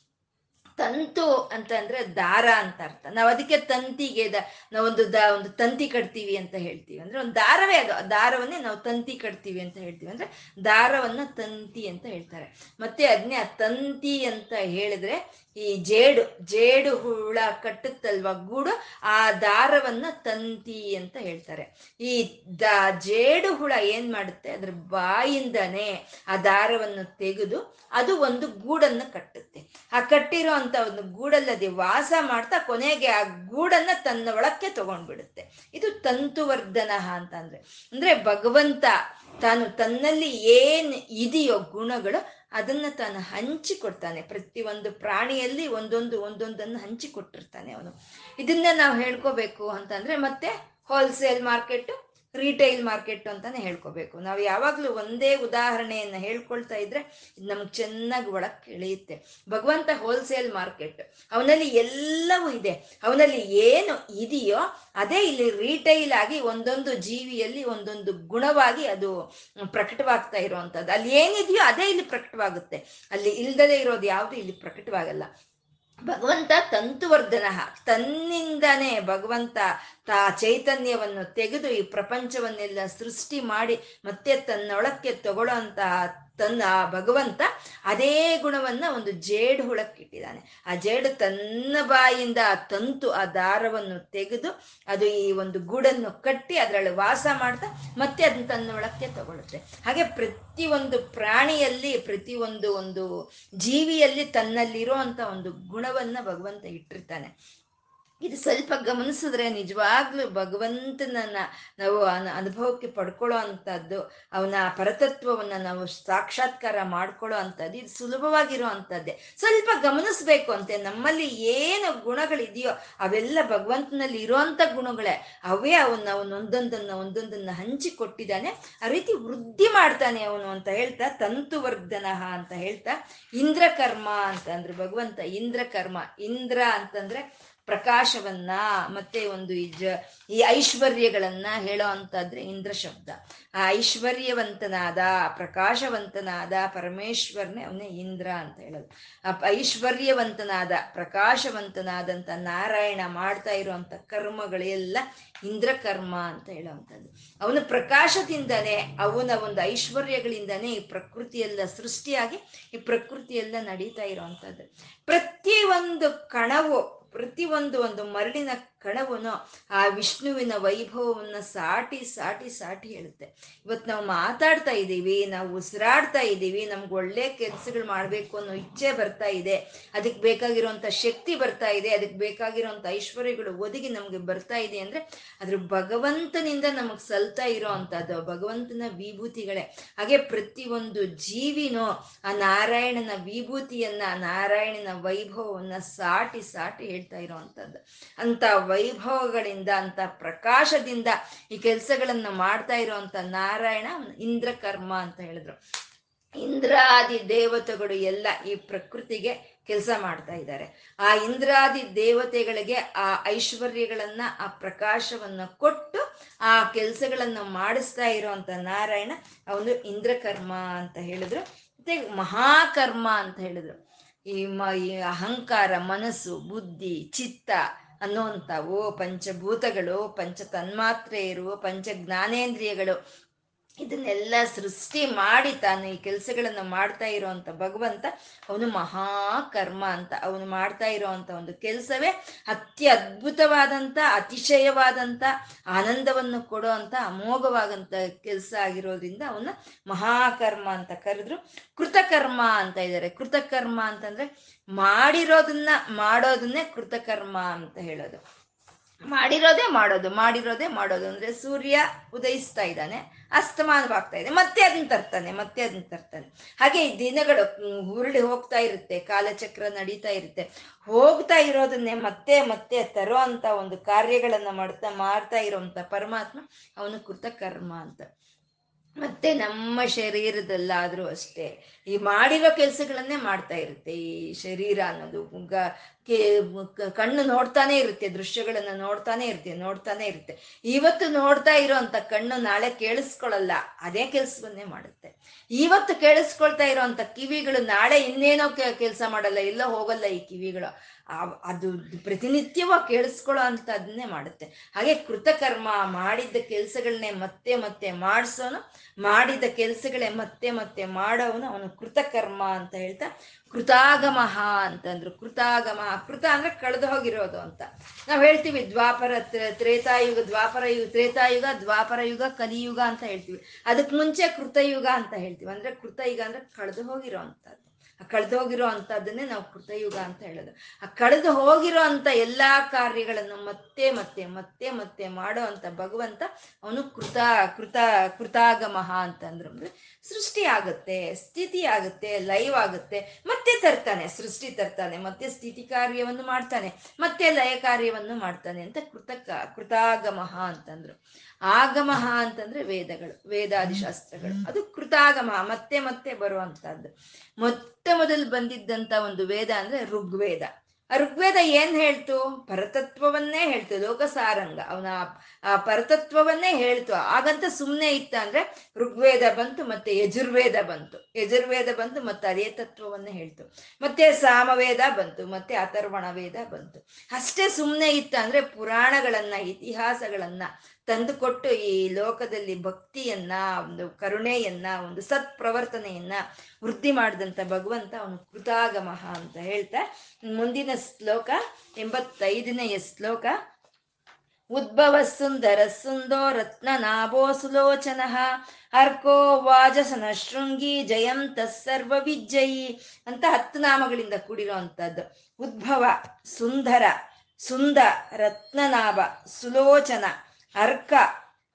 ತಂತು ಅಂತ ಅಂದ್ರೆ ದಾರ ಅಂತ ಅರ್ಥ. ನಾವು ಅದಕ್ಕೆ ತಂತಿಗೆ ದ ನಾವೊಂದು ದ, ಒಂದು ತಂತಿ ಕಟ್ತೀವಿ ಅಂತ ಹೇಳ್ತೀವಿ. ಅಂದ್ರೆ ಒಂದು ದಾರವೇ ಅದು. ಆ ದಾರವನ್ನೇ ನಾವು ತಂತಿ ಕಟ್ತೀವಿ ಅಂತ ಹೇಳ್ತೀವಿ. ಅಂದ್ರೆ ದಾರವನ್ನ ತಂತಿ ಅಂತ ಹೇಳ್ತಾರೆ. ಮತ್ತೆ ಅದನ್ನೇ ಆ ತಂತಿ ಅಂತ ಹೇಳಿದ್ರೆ ಈ ಜೇಡು ಜೇಡು ಹುಳ ಕಟ್ಟುತ್ತಲ್ವ ಗೂಡು, ಆ ದಾರವನ್ನ ತಂತಿ ಅಂತ ಹೇಳ್ತಾರೆ. ಈ ದ, ಜೇಡು ಹುಳ ಏನ್ ಮಾಡುತ್ತೆ? ಅದ್ರ ಬಾಯಿಂದನೇ ಆ ದಾರವನ್ನು ತೆಗೆದು ಅದು ಒಂದು ಗೂಡನ್ನು ಕಟ್ಟುತ್ತೆ. ಆ ಕಟ್ಟಿರೋ ಒಂದು ಗೂಡಲ್ಲದೆ ವಾಸ ಮಾಡ್ತಾ ಕೊನೆಗೆ ಆ ಗೂಡನ್ನ ತನ್ನ ಒಳಕ್ಕೆ ತಗೊಂಡ್ಬಿಡುತ್ತೆ. ಇದು ತಂತುವರ್ಧನ ಅಂತ ಅಂದ್ರೆ ಅಂದ್ರೆ ಭಗವಂತ ತಾನು ತನ್ನಲ್ಲಿ ಏನ್ ಇದೆಯೋ ಗುಣಗಳು ಅದನ್ನ ತಾನು ಹಂಚಿಕೊಡ್ತಾನೆ ಪ್ರತಿಯೊಂದು ಪ್ರಾಣಿಯಲ್ಲಿ ಒಂದೊಂದು ಒಂದೊಂದನ್ನು ಹಂಚಿಕೊಟ್ಟಿರ್ತಾನೆ ಅವನು. ಇದನ್ನ ನಾವು ಹೇಳ್ಕೋಬೇಕು ಅಂತಂದ್ರೆ ಮತ್ತೆ ಹೋಲ್ಸೇಲ್ ಮಾರ್ಕೆಟ್ ರಿಟೈಲ್ ಮಾರ್ಕೆಟ್ ಅಂತಾನೆ ಹೇಳ್ಕೋಬೇಕು. ನಾವು ಯಾವಾಗ್ಲೂ ಒಂದೇ ಉದಾಹರಣೆಯನ್ನ ಹೇಳ್ಕೊಳ್ತಾ ಇದ್ರೆ ನಮ್ಗೆ ಚೆನ್ನಾಗಿ ಒಳಕ್ ಎಳೆಯುತ್ತೆ ಭಗವಂತ ಹೋಲ್ಸೇಲ್ ಮಾರ್ಕೆಟ್ ಅವನಲ್ಲಿ ಎಲ್ಲವೂ ಇದೆ. ಅವನಲ್ಲಿ ಏನು ಇದೆಯೋ ಅದೇ ಇಲ್ಲಿ ರಿಟೈಲ್ ಆಗಿ ಒಂದೊಂದು ಜೀವಿಯಲ್ಲಿ ಒಂದೊಂದು ಗುಣವಾಗಿ ಅದು ಪ್ರಕಟವಾಗ್ತಾ ಇರುವಂತದ್ದು ಅಲ್ಲಿ ಏನಿದೆಯೋ ಅದೇ ಇಲ್ಲಿ ಪ್ರಕಟವಾಗುತ್ತೆ. ಅಲ್ಲಿ ಇಲ್ದಲೇ ಇರೋದು ಯಾವುದು ಇಲ್ಲಿ ಪ್ರಕಟವಾಗಲ್ಲ. ಭಗವಂತ ತಂತುವರ್ಧನ ತನ್ನಿಂದನೇ ಭಗವಂತ ತಾ ಚೈತನ್ಯವನ್ನು ತೆಗೆದು ಈ ಪ್ರಪಂಚವನ್ನೆಲ್ಲ ಸೃಷ್ಟಿ ಮಾಡಿ ಮತ್ತೆ ತನ್ನೊಳಕ್ಕೆ ತಗೊಳ್ಳೋ ತನ್ನ ಭಗವಂತ ಅದೇ ಗುಣವನ್ನ ಒಂದು ಜೇಡು ಹುಳಕ್ಕಿಟ್ಟಿದ್ದಾನೆ. ಆ ಜೇಡು ತನ್ನ ಬಾಯಿಂದ ಆ ತಂತು ಆ ದಾರವನ್ನು ತೆಗೆದು ಅದು ಈ ಒಂದು ಗೂಡನ್ನು ಕಟ್ಟಿ ಅದರಲ್ಲಿ ವಾಸ ಮಾಡ್ತಾ ಮತ್ತೆ ಅದನ್ನ ತನ್ನ ಒಳಕ್ಕೆ ತಗೊಳುತ್ತೆ ಹಾಗೆ ಪ್ರತಿ ಒಂದು ಪ್ರಾಣಿಯಲ್ಲಿ, ಪ್ರತಿ ಒಂದು ಒಂದು ಜೀವಿಯಲ್ಲಿ ತನ್ನಲ್ಲಿರೋ ಅಂತ ಒಂದು ಗುಣವನ್ನ ಭಗವಂತ ಇಟ್ಟಿರ್ತಾನೆ. ಇದು ಸ್ವಲ್ಪ ಗಮನಿಸಿದ್ರೆ ನಿಜವಾಗ್ಲೂ ಭಗವಂತನನ್ನ ನಾವು ಅನುಭವಕ್ಕೆ ಪಡ್ಕೊಳ್ಳೋ ಅಂಥದ್ದು, ಅವನ ಪರತತ್ವವನ್ನ ನಾವು ಸಾಕ್ಷಾತ್ಕಾರ ಮಾಡ್ಕೊಳ್ಳೋ ಅಂಥದ್ದು, ಇದು ಸುಲಭವಾಗಿರೋ ಅಂಥದ್ದೇ. ಸ್ವಲ್ಪ ಗಮನಿಸ್ಬೇಕು ಅಂತೆ, ನಮ್ಮಲ್ಲಿ ಏನು ಗುಣಗಳಿದೆಯೋ ಅವೆಲ್ಲ ಭಗವಂತನಲ್ಲಿ ಇರೋಂಥ ಗುಣಗಳೇ. ಅವೇ ಅವನ್ನ ಅವನೊಂದೊಂದನ್ನ ಒಂದೊಂದನ್ನ ಹಂಚಿ ಕೊಟ್ಟಿದ್ದಾನೆ ಆ ರೀತಿ ವೃದ್ಧಿ ಮಾಡ್ತಾನೆ ಅವನು ಅಂತ ಹೇಳ್ತಾ, ತಂತುವರ್ಧನಃ ಅಂತ ಹೇಳ್ತಾ, ಇಂದ್ರಕರ್ಮ ಅಂತ ಅಂದ್ರೆ ಭಗವಂತ, ಇಂದ್ರಕರ್ಮ, ಇಂದ್ರ ಅಂತಂದ್ರೆ ಪ್ರಕಾಶವನ್ನ ಮತ್ತೆ ಒಂದು ಈ ಐಶ್ವರ್ಯಗಳನ್ನ ಹೇಳೋ ಅಂತಾದ್ರೆ ಇಂದ್ರ ಶಬ್ದ. ಆ ಐಶ್ವರ್ಯವಂತನಾದ, ಪ್ರಕಾಶವಂತನಾದ ಪರಮೇಶ್ವರನೇ ಅವನೇ ಇಂದ್ರ ಅಂತ ಹೇಳೋದು. ಆ ಐಶ್ವರ್ಯವಂತನಾದ, ಪ್ರಕಾಶವಂತನಾದಂಥ ನಾರಾಯಣ ಮಾಡ್ತಾ ಇರುವಂತ ಕರ್ಮಗಳೆಲ್ಲ ಇಂದ್ರ ಕರ್ಮ ಅಂತ ಹೇಳುವಂಥದ್ದು ಅವನ ಪ್ರಕಾಶದಿಂದನೇ, ಅವನ ಒಂದು ಐಶ್ವರ್ಯಗಳಿಂದನೇ ಈ ಪ್ರಕೃತಿಯೆಲ್ಲ ಸೃಷ್ಟಿಯಾಗಿ ಈ ಪ್ರಕೃತಿಯೆಲ್ಲ ನಡೀತಾ ಇರುವಂಥದ್ದು ಪ್ರತಿ ಒಂದು ಕಣವು ಪ್ರತಿ ಒಂದು ಒಂದು ಮರಳಿನ ಕಣವನು ಆ ವಿಷ್ಣುವಿನ ವೈಭವವನ್ನು ಸಾಟಿ ಸಾಟಿ ಸಾಟಿ ಹೇಳುತ್ತೆ. ಇವತ್ತು ನಾವು ಮಾತಾಡ್ತಾ ಇದ್ದೀವಿ, ನಾವು ಉಸಿರಾಡ್ತಾ ಇದ್ದೀವಿ, ನಮ್ಗೆ ಒಳ್ಳೆ ಕೆಲಸಗಳು ಮಾಡಬೇಕು ಅನ್ನೋ ಇಚ್ಛೆ ಬರ್ತಾ ಇದೆ. ಅದಕ್ಕೆ ಬೇಕಾಗಿರುವಂಥ ಶಕ್ತಿ ಬರ್ತಾ ಇದೆ ಅದಕ್ಕೆ ಬೇಕಾಗಿರುವಂಥ ಐಶ್ವರ್ಯಗಳು ಒದಗಿ ನಮಗೆ ಬರ್ತಾ ಇದೆ ಅಂದರೆ ಅದ್ರ ಭಗವಂತನಿಂದ ನಮಗೆ ಸಲ್ತಾ ಇರೋ ಅಂಥದ್ದು ಭಗವಂತನ ವಿಭೂತಿಗಳೇ. ಹಾಗೆ ಪ್ರತಿಯೊಂದು ಜೀವಿನೂ ಆ ನಾರಾಯಣನ ವಿಭೂತಿಯನ್ನ, ನಾರಾಯಣನ ವೈಭವವನ್ನು ಸಾಟಿ ಸಾಟಿ ಹೇಳ್ತಾ ಇರೋವಂಥದ್ದು ಅಂತ ವೈಭವಗಳಿಂದ ಅಂತ ಪ್ರಕಾಶದಿಂದ ಈ ಕೆಲಸಗಳನ್ನು ಮಾಡ್ತಾ ಇರುವಂತ ನಾರಾಯಣ ಇಂದ್ರಕರ್ಮ ಅಂತ ಹೇಳಿದ್ರು. ಇಂದ್ರಾದಿ ದೇವತೆಗಳು ಎಲ್ಲ ಈ ಪ್ರಕೃತಿಗೆ ಕೆಲಸ ಮಾಡ್ತಾ ಇದ್ದಾರೆ. ಆ ಇಂದ್ರಾದಿ ದೇವತೆಗಳಿಗೆ ಆ ಐಶ್ವರ್ಯಗಳನ್ನ, ಆ ಪ್ರಕಾಶವನ್ನ ಕೊಟ್ಟು ಆ ಕೆಲಸಗಳನ್ನ ಮಾಡಿಸ್ತಾ ಇರುವಂತ ನಾರಾಯಣ ಅವನು ಇಂದ್ರಕರ್ಮ ಅಂತ ಹೇಳಿದ್ರು. ಮತ್ತೆ ಮಹಾಕರ್ಮ ಅಂತ ಹೇಳಿದ್ರು. ಈ ಅಹಂಕಾರ, ಮನಸ್ಸು, ಬುದ್ಧಿ, ಚಿತ್ತ ಅನ್ನುವಂಥವು ಪಂಚಭೂತಗಳು ಪಂಚ ತನ್ಮಾತ್ರೆಯರು ಪಂಚ ಜ್ಞಾನೇಂದ್ರಿಯಗಳು ಇದನ್ನೆಲ್ಲ ಸೃಷ್ಟಿ ಮಾಡಿ ತಾನು ಈ ಕೆಲಸಗಳನ್ನು ಮಾಡ್ತಾ ಇರೋವಂಥ ಭಗವಂತ ಅವನು ಮಹಾಕರ್ಮ ಅಂತ. ಅವನು ಮಾಡ್ತಾ ಇರೋವಂಥ ಒಂದು ಕೆಲಸವೇ ಅತ್ಯ ಅದ್ಭುತವಾದಂಥ, ಅತಿಶಯವಾದಂಥ, ಆನಂದವನ್ನು ಕೊಡೋ ಅಂಥ ಕೆಲಸ ಆಗಿರೋದ್ರಿಂದ ಅವನ್ನ ಮಹಾಕರ್ಮ ಅಂತ ಕರೆದ್ರು. ಕೃತಕರ್ಮ ಅಂತ ಇದ್ದಾರೆ. ಕೃತಕರ್ಮ ಅಂತಂದ್ರೆ ಮಾಡಿರೋದನ್ನ ಮಾಡೋದನ್ನೇ ಕೃತಕರ್ಮ ಅಂತ ಹೇಳೋದು. ಮಾಡಿರೋದೇ ಮಾಡೋದು ಮಾಡಿರೋದೇ ಮಾಡೋದು. ಅಂದ್ರೆ ಸೂರ್ಯ ಉದಯಿಸ್ತಾ ಇದ್ದಾನೆ ಅಸ್ತಮಾನವಾಗ್ತಾ ಇದೆ ಮತ್ತೆ ಅದನ್ನ ತರ್ತಾನೆ, ಮತ್ತೆ ಅದನ್ನ ತರ್ತಾನೆ. ಹಾಗೆ ಈ ದಿನಗಳು ಹುರುಳಿ ಹೋಗ್ತಾ ಇರುತ್ತೆ, ಕಾಲಚಕ್ರ ನಡೀತಾ ಇರುತ್ತೆ. ಹೋಗ್ತಾ ಇರೋದನ್ನೇ ಮತ್ತೆ ಮತ್ತೆ ತರೋ ಅಂತ ಒಂದು ಕಾರ್ಯಗಳನ್ನ ಮಾಡ್ತಾ ಮಾಡ್ತಾ ಇರೋಂತ ಪರಮಾತ್ಮ ಅವನು ಕೃತಕರ್ಮ ಅಂತ. ಮತ್ತೆ ನಮ್ಮ ಶರೀರದಲ್ಲಾದ್ರೂ ಅಷ್ಟೇ. ಈ ಮಾಡಿರೋ ಕೆಲಸಗಳನ್ನೇ ಮಾಡ್ತಾ ಇರುತ್ತೆ. ಈ ಶರೀರ ಅನ್ನೋದು ಕಣ್ಣು ನೋಡ್ತಾನೆ ಇರುತ್ತೆ, ದೃಶ್ಯಗಳನ್ನ ನೋಡ್ತಾನೆ ಇರುತ್ತೆ ನೋಡ್ತಾನೆ ಇರುತ್ತೆ. ಇವತ್ತು ನೋಡ್ತಾ ಇರೋ ಅಂತ ಕಣ್ಣು ನಾಳೆ ಕೇಳಿಸ್ಕೊಳ್ಳಲ್ಲ, ಅದೇ ಕೆಲ್ಸವನ್ನೇ ಮಾಡುತ್ತೆ. ಇವತ್ತು ಕೇಳಿಸ್ಕೊಳ್ತಾ ಇರೋಂಥ ಕಿವಿಗಳು ನಾಳೆ ಇನ್ನೇನೋ ಕೆಲಸ ಮಾಡಲ್ಲ ಇಲ್ಲ ಹೋಗಲ್ಲ ಈ ಕಿವಿಗಳು. ಅದು ಪ್ರತಿನಿತ್ಯವಾಗಿ ಕೇಳಿಸ್ಕೊಳ್ಳೋ ಅಂತದನ್ನೇ ಮಾಡುತ್ತೆ. ಹಾಗೆ ಕೃತಕರ್ಮ ಮಾಡಿದ್ದ ಕೆಲಸಗಳನ್ನೇ ಮತ್ತೆ ಮತ್ತೆ ಮಾಡಿಸೋನು, ಮಾಡಿದ ಕೆಲಸಗಳೇ ಮತ್ತೆ ಮತ್ತೆ ಮಾಡೋವನು ಅವನು ಕೃತಕರ್ಮ ಅಂತ ಹೇಳ್ತಾ ಕೃತಾಗಮಹ ಅಂತಂದ್ರು. ಕೃತಾಗಮ. ಕೃತ ಅಂದ್ರೆ ಕಳೆದು ಹೋಗಿರೋದು ಅಂತ. ನಾವು ಹೇಳ್ತೀವಿ ದ್ವಾಪರ ತ್ರೇತಾಯುಗ, ದ್ವಾಪರ ಯುಗ, ತ್ರೇತಾಯುಗ, ದ್ವಾಪರ ಯುಗ, ಕಲಿಯುಗ ಅಂತ ಹೇಳ್ತೀವಿ. ಅದಕ್ಕೆ ಮುಂಚೆ ಕೃತಯುಗ ಅಂತ ಹೇಳ್ತೀವಿ. ಅಂದ್ರೆ ಕೃತಯುಗ ಅಂದ್ರೆ ಕಳೆದು ಹೋಗಿರೋ ಅಂಥದ್ದು ಆ ಕಳೆದು ಹೋಗಿರೋ ಅಂಥದ್ದನ್ನೇ ನಾವು ಕೃತಯುಗ ಅಂತ ಹೇಳೋದು. ಆ ಕಳೆದು ಹೋಗಿರೋ ಅಂತ ಎಲ್ಲಾ ಕಾರ್ಯಗಳನ್ನು ಮತ್ತೆ ಮತ್ತೆ ಮತ್ತೆ ಮತ್ತೆ ಮಾಡೋ ಅಂತ ಭಗವಂತ ಅವನು ಕೃತ ಕೃತ, ಕೃತಾಗಮಹ ಅಂತಂದ್ರು. ಅಂದ್ರೆ ಸೃಷ್ಟಿ ಆಗುತ್ತೆ, ಸ್ಥಿತಿ ಆಗುತ್ತೆ, ಲೈವ್ ಆಗುತ್ತೆ, ಮತ್ತೆ ತರ್ತಾನೆ, ಸೃಷ್ಟಿ ತರ್ತಾನೆ, ಮತ್ತೆ ಸ್ಥಿತಿ ಕಾರ್ಯವನ್ನು ಮಾಡ್ತಾನೆ, ಮತ್ತೆ ಲಯ ಕಾರ್ಯವನ್ನು ಮಾಡ್ತಾನೆ ಅಂತ ಕೃತಕ, ಕೃತಾಗಮಹ ಅಂತಂದ್ರು. ಆಗಮಹ ಅಂತಂದ್ರೆ ವೇದಗಳು ವೇದಾದಿ ಶಾಸ್ತ್ರಗಳು ಅದು ಕೃತಾಗಮ ಮತ್ತೆ ಮತ್ತೆ ಬರುವಂತಹದ್ದು. ಮೊತ್ತ ಮೊದಲು ಬಂದಿದ್ದಂತ ಒಂದು ವೇದ ಅಂದ್ರೆ ಋಗ್ವೇದ. ಆ ಋಗ್ವೇದ ಏನ್ ಹೇಳ್ತು? ಪರತತ್ವವನ್ನೇ ಹೇಳ್ತು ಲೋಕಸಾರಂಗ. ಅವನ ಆ ಪರತತ್ವವನ್ನೇ ಹೇಳ್ತು. ಹಾಗಂತ ಸುಮ್ಮನೆ ಇತ್ತ ಅಂದ್ರೆ ಋಗ್ವೇದ ಬಂತು ಮತ್ತೆ ಯಜುರ್ವೇದ ಬಂತು. ಯಜುರ್ವೇದ ಬಂತು ಮತ್ತೆ ಅದೇ ತತ್ವವನ್ನೇ ಹೇಳ್ತು. ಮತ್ತೆ ಸಾಮವೇದ ಬಂತು, ಮತ್ತೆ ಅಥರ್ವಣ ವೇದ ಬಂತು. ಅಷ್ಟೇ ಸುಮ್ಮನೆ ಇತ್ತ ಅಂದ್ರೆ ಪುರಾಣಗಳನ್ನ, ಇತಿಹಾಸಗಳನ್ನ ತಂದುಕೊಟ್ಟು ಈ ಲೋಕದಲ್ಲಿ ಭಕ್ತಿಯನ್ನ, ಒಂದು ಕರುಣೆಯನ್ನ, ಒಂದು ಸತ್ ಪ್ರವರ್ತನೆಯನ್ನ ವೃದ್ಧಿ ಮಾಡಿದಂಥ ಭಗವಂತ ಅವನು ಕೃತಾಗಮಹ ಅಂತ ಹೇಳ್ತಾ ಮುಂದಿನ ಶ್ಲೋಕ, ಎಂಬತ್ತೈದನೆಯ ಶ್ಲೋಕ ಉದ್ಭವ ಸುಂದರ ಸುಂದೋ ರತ್ನನಾಭೋ ಸುಲೋಚನ ಅರ್ಕೋ ವಾಜಸನ ಶೃಂಗಿ ಜಯಂತ ಸರ್ವ ವಿಜಯಿ ಅಂತ ಹತ್ತು ನಾಮಗಳಿಂದ ಕೂಡಿರೋ ಉದ್ಭವ, ಸುಂದರ ಸುಂದ ರತ್ನನಾಭ ಸುಲೋಚನ ಅರ್ಕ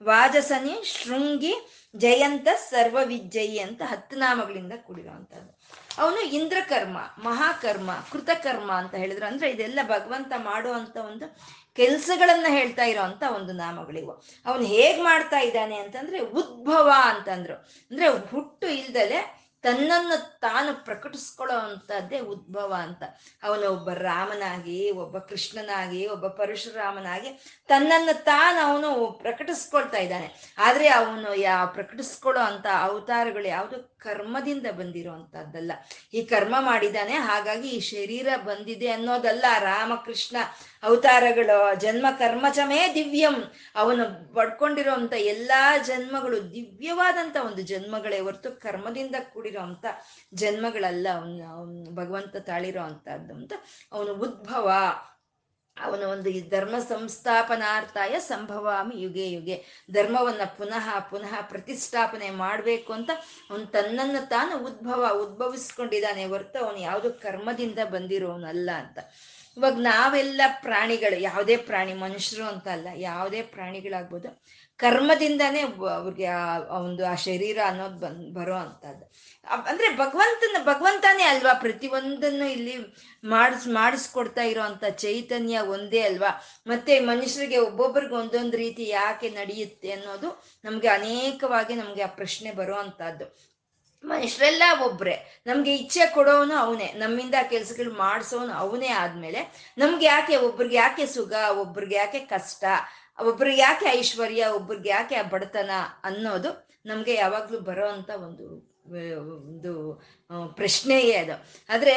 ವಾಜಸನಿ, ಶೃಂಗಿ, ಜಯಂತ ಸರ್ವ ವಿಜಯಿ ಅಂತ ಹತ್ತು ನಾಮಗಳಿಂದ ಕೂಡಿರುವಂಥದ್ದು. ಅವನು ಇಂದ್ರಕರ್ಮ, ಮಹಾಕರ್ಮ, ಕೃತಕರ್ಮ ಅಂತ ಹೇಳಿದ್ರು. ಅಂದ್ರೆ ಇದೆಲ್ಲ ಭಗವಂತ ಮಾಡುವಂತ ಒಂದು ಕೆಲ್ಸಗಳನ್ನ ಹೇಳ್ತಾ ಇರೋ ಅಂತ ಒಂದು ನಾಮಗಳಿವು. ಅವನು ಹೇಗ್ ಮಾಡ್ತಾ ಇದ್ದಾನೆ ಅಂತಂದ್ರೆ ಉದ್ಭವ ಅಂತಂದ್ರು. ಅಂದ್ರೆ ಹುಟ್ಟು ಇಲ್ದಲೆ ತನ್ನನ್ನು ತಾನು ಪ್ರಕಟಿಸ್ಕೊಳ್ಳೋ ಅಂಥದ್ದೇ ಉದ್ಭವ ಅಂತ. ಅವನು ಒಬ್ಬ ರಾಮನಾಗಿ, ಒಬ್ಬ ಕೃಷ್ಣನಾಗಿ, ಒಬ್ಬ ಪರಶುರಾಮನಾಗಿ ತನ್ನನ್ನು ತಾನು ಅವನು ಪ್ರಕಟಿಸ್ಕೊಳ್ತಾ ಇದ್ದಾನೆ. ಆದ್ರೆ ಅವನು ಯಾ ಪ್ರಕಟಿಸ್ಕೊಳ್ಳೋ ಅಂತ ಅವತಾರಗಳು ಯಾವುದು ಕರ್ಮದಿಂದ ಬಂದಿರೋ ಅಂತದ್ದಲ್ಲ ಈ ಕರ್ಮ ಮಾಡಿದ್ದಾನೆ, ಹಾಗಾಗಿ ಈ ಶರೀರ ಬಂದಿದೆ ಅನ್ನೋದಲ್ಲ ರಾಮಕೃಷ್ಣ ಅವತಾರಗಳು, ಜನ್ಮ ಕರ್ಮಚಮೇ ದಿವ್ಯಂ. ಅವನು ಪಡ್ಕೊಂಡಿರೋಂಥ ಎಲ್ಲಾ ಜನ್ಮಗಳು ದಿವ್ಯವಾದಂಥ ಒಂದು ಜನ್ಮಗಳೇ ಹೊರತು ಕರ್ಮದಿಂದ ಕೂಡಿರೋ ಜನ್ಮಗಳಲ್ಲ. ಅವನು ಅವನು ಭಗವಂತ ತಾಳಿರೋ ಅಂಥದ್ದು ಅಂತ ಅವನು ಉದ್ಭವ. ಅವನ ಒಂದು ಈ ಧರ್ಮ ಸಂಸ್ಥಾಪನಾರ್ಥಾಯ ಸಂಭವಾಮಿ ಯುಗೆ ಯುಗೆ. ಧರ್ಮವನ್ನ ಪುನಃ ಪುನಃ ಪ್ರತಿಷ್ಠಾಪನೆ ಮಾಡಬೇಕು ಅಂತ ಅವನು ತನ್ನನ್ನು ತಾನು ಉದ್ಭವ, ಉದ್ಭವಿಸ್ಕೊಂಡಿದ್ದಾನೆ ಹೊರತು ಅವನು ಯಾವುದು ಕರ್ಮದಿಂದ ಬಂದಿರೋನಲ್ಲ ಅಂತ. ಇವಾಗ ನಾವೆಲ್ಲ ಪ್ರಾಣಿಗಳು, ಯಾವುದೇ ಪ್ರಾಣಿ, ಮನುಷ್ಯರು ಅಂತ ಅಲ್ಲ, ಯಾವುದೇ ಪ್ರಾಣಿಗಳಾಗ್ಬೋದು, ಕರ್ಮದಿಂದಾನೇ ಅವ್ರಿಗೆ ಆ ಒಂದು ಆ ಶರೀರ ಅನ್ನೋದು ಬಂದ್ ಬರೋ ಅಂಥದ್ದು ಅಂದ್ರೆ ಭಗವಂತನ, ಭಗವಂತನೇ ಅಲ್ವಾ ಪ್ರತಿಯೊಂದನ್ನು ಇಲ್ಲಿ ಮಾಡಿಸ್, ಮಾಡಿಸ್ಕೊಡ್ತಾ ಇರೋವಂಥ ಚೈತನ್ಯ ಒಂದೇ ಅಲ್ವಾ? ಮತ್ತೆ ಮನುಷ್ಯರಿಗೆ ಒಬ್ಬೊಬ್ಬರಿಗೆ ಒಂದೊಂದು ರೀತಿ ಯಾಕೆ ನಡೆಯುತ್ತೆ ಅನ್ನೋದು ನಮಗೆ ಅನೇಕವಾಗಿ ನಮಗೆ ಆ ಪ್ರಶ್ನೆ ಬರೋ ಮನುಷ್ಯರೆಲ್ಲ ಒಬ್ರೆ. ನಮ್ಗೆ ಇಚ್ಛೆ ಕೊಡೋನು ಅವನೇ. ನಮ್ಮಿಂದ ಕೆಲಸಗಳು ಮಾಡಿಸೋನು ಅವನೇ ಆದ್ಮೇಲೆ ನಮ್ಗೆ ಯಾಕೆ, ಒಬ್ರಿಗೆ ಯಾಕೆ ಸುಖ, ಒಬ್ರಿಗೆ ಯಾಕೆ ಕಷ್ಟ, ಒಬ್ರಿಗೆ ಯಾಕೆ ಐಶ್ವರ್ಯ, ಒಬ್ರಿಗೆ ಯಾಕೆ ಬಡತನ ಅನ್ನೋದು ನಮ್ಗೆ ಯಾವಾಗ್ಲೂ ಬರೋ ಅಂತ ಒಂದು ಒಂದು ಪ್ರಶ್ನೆಯೇ ಅದು. ಆದ್ರೆ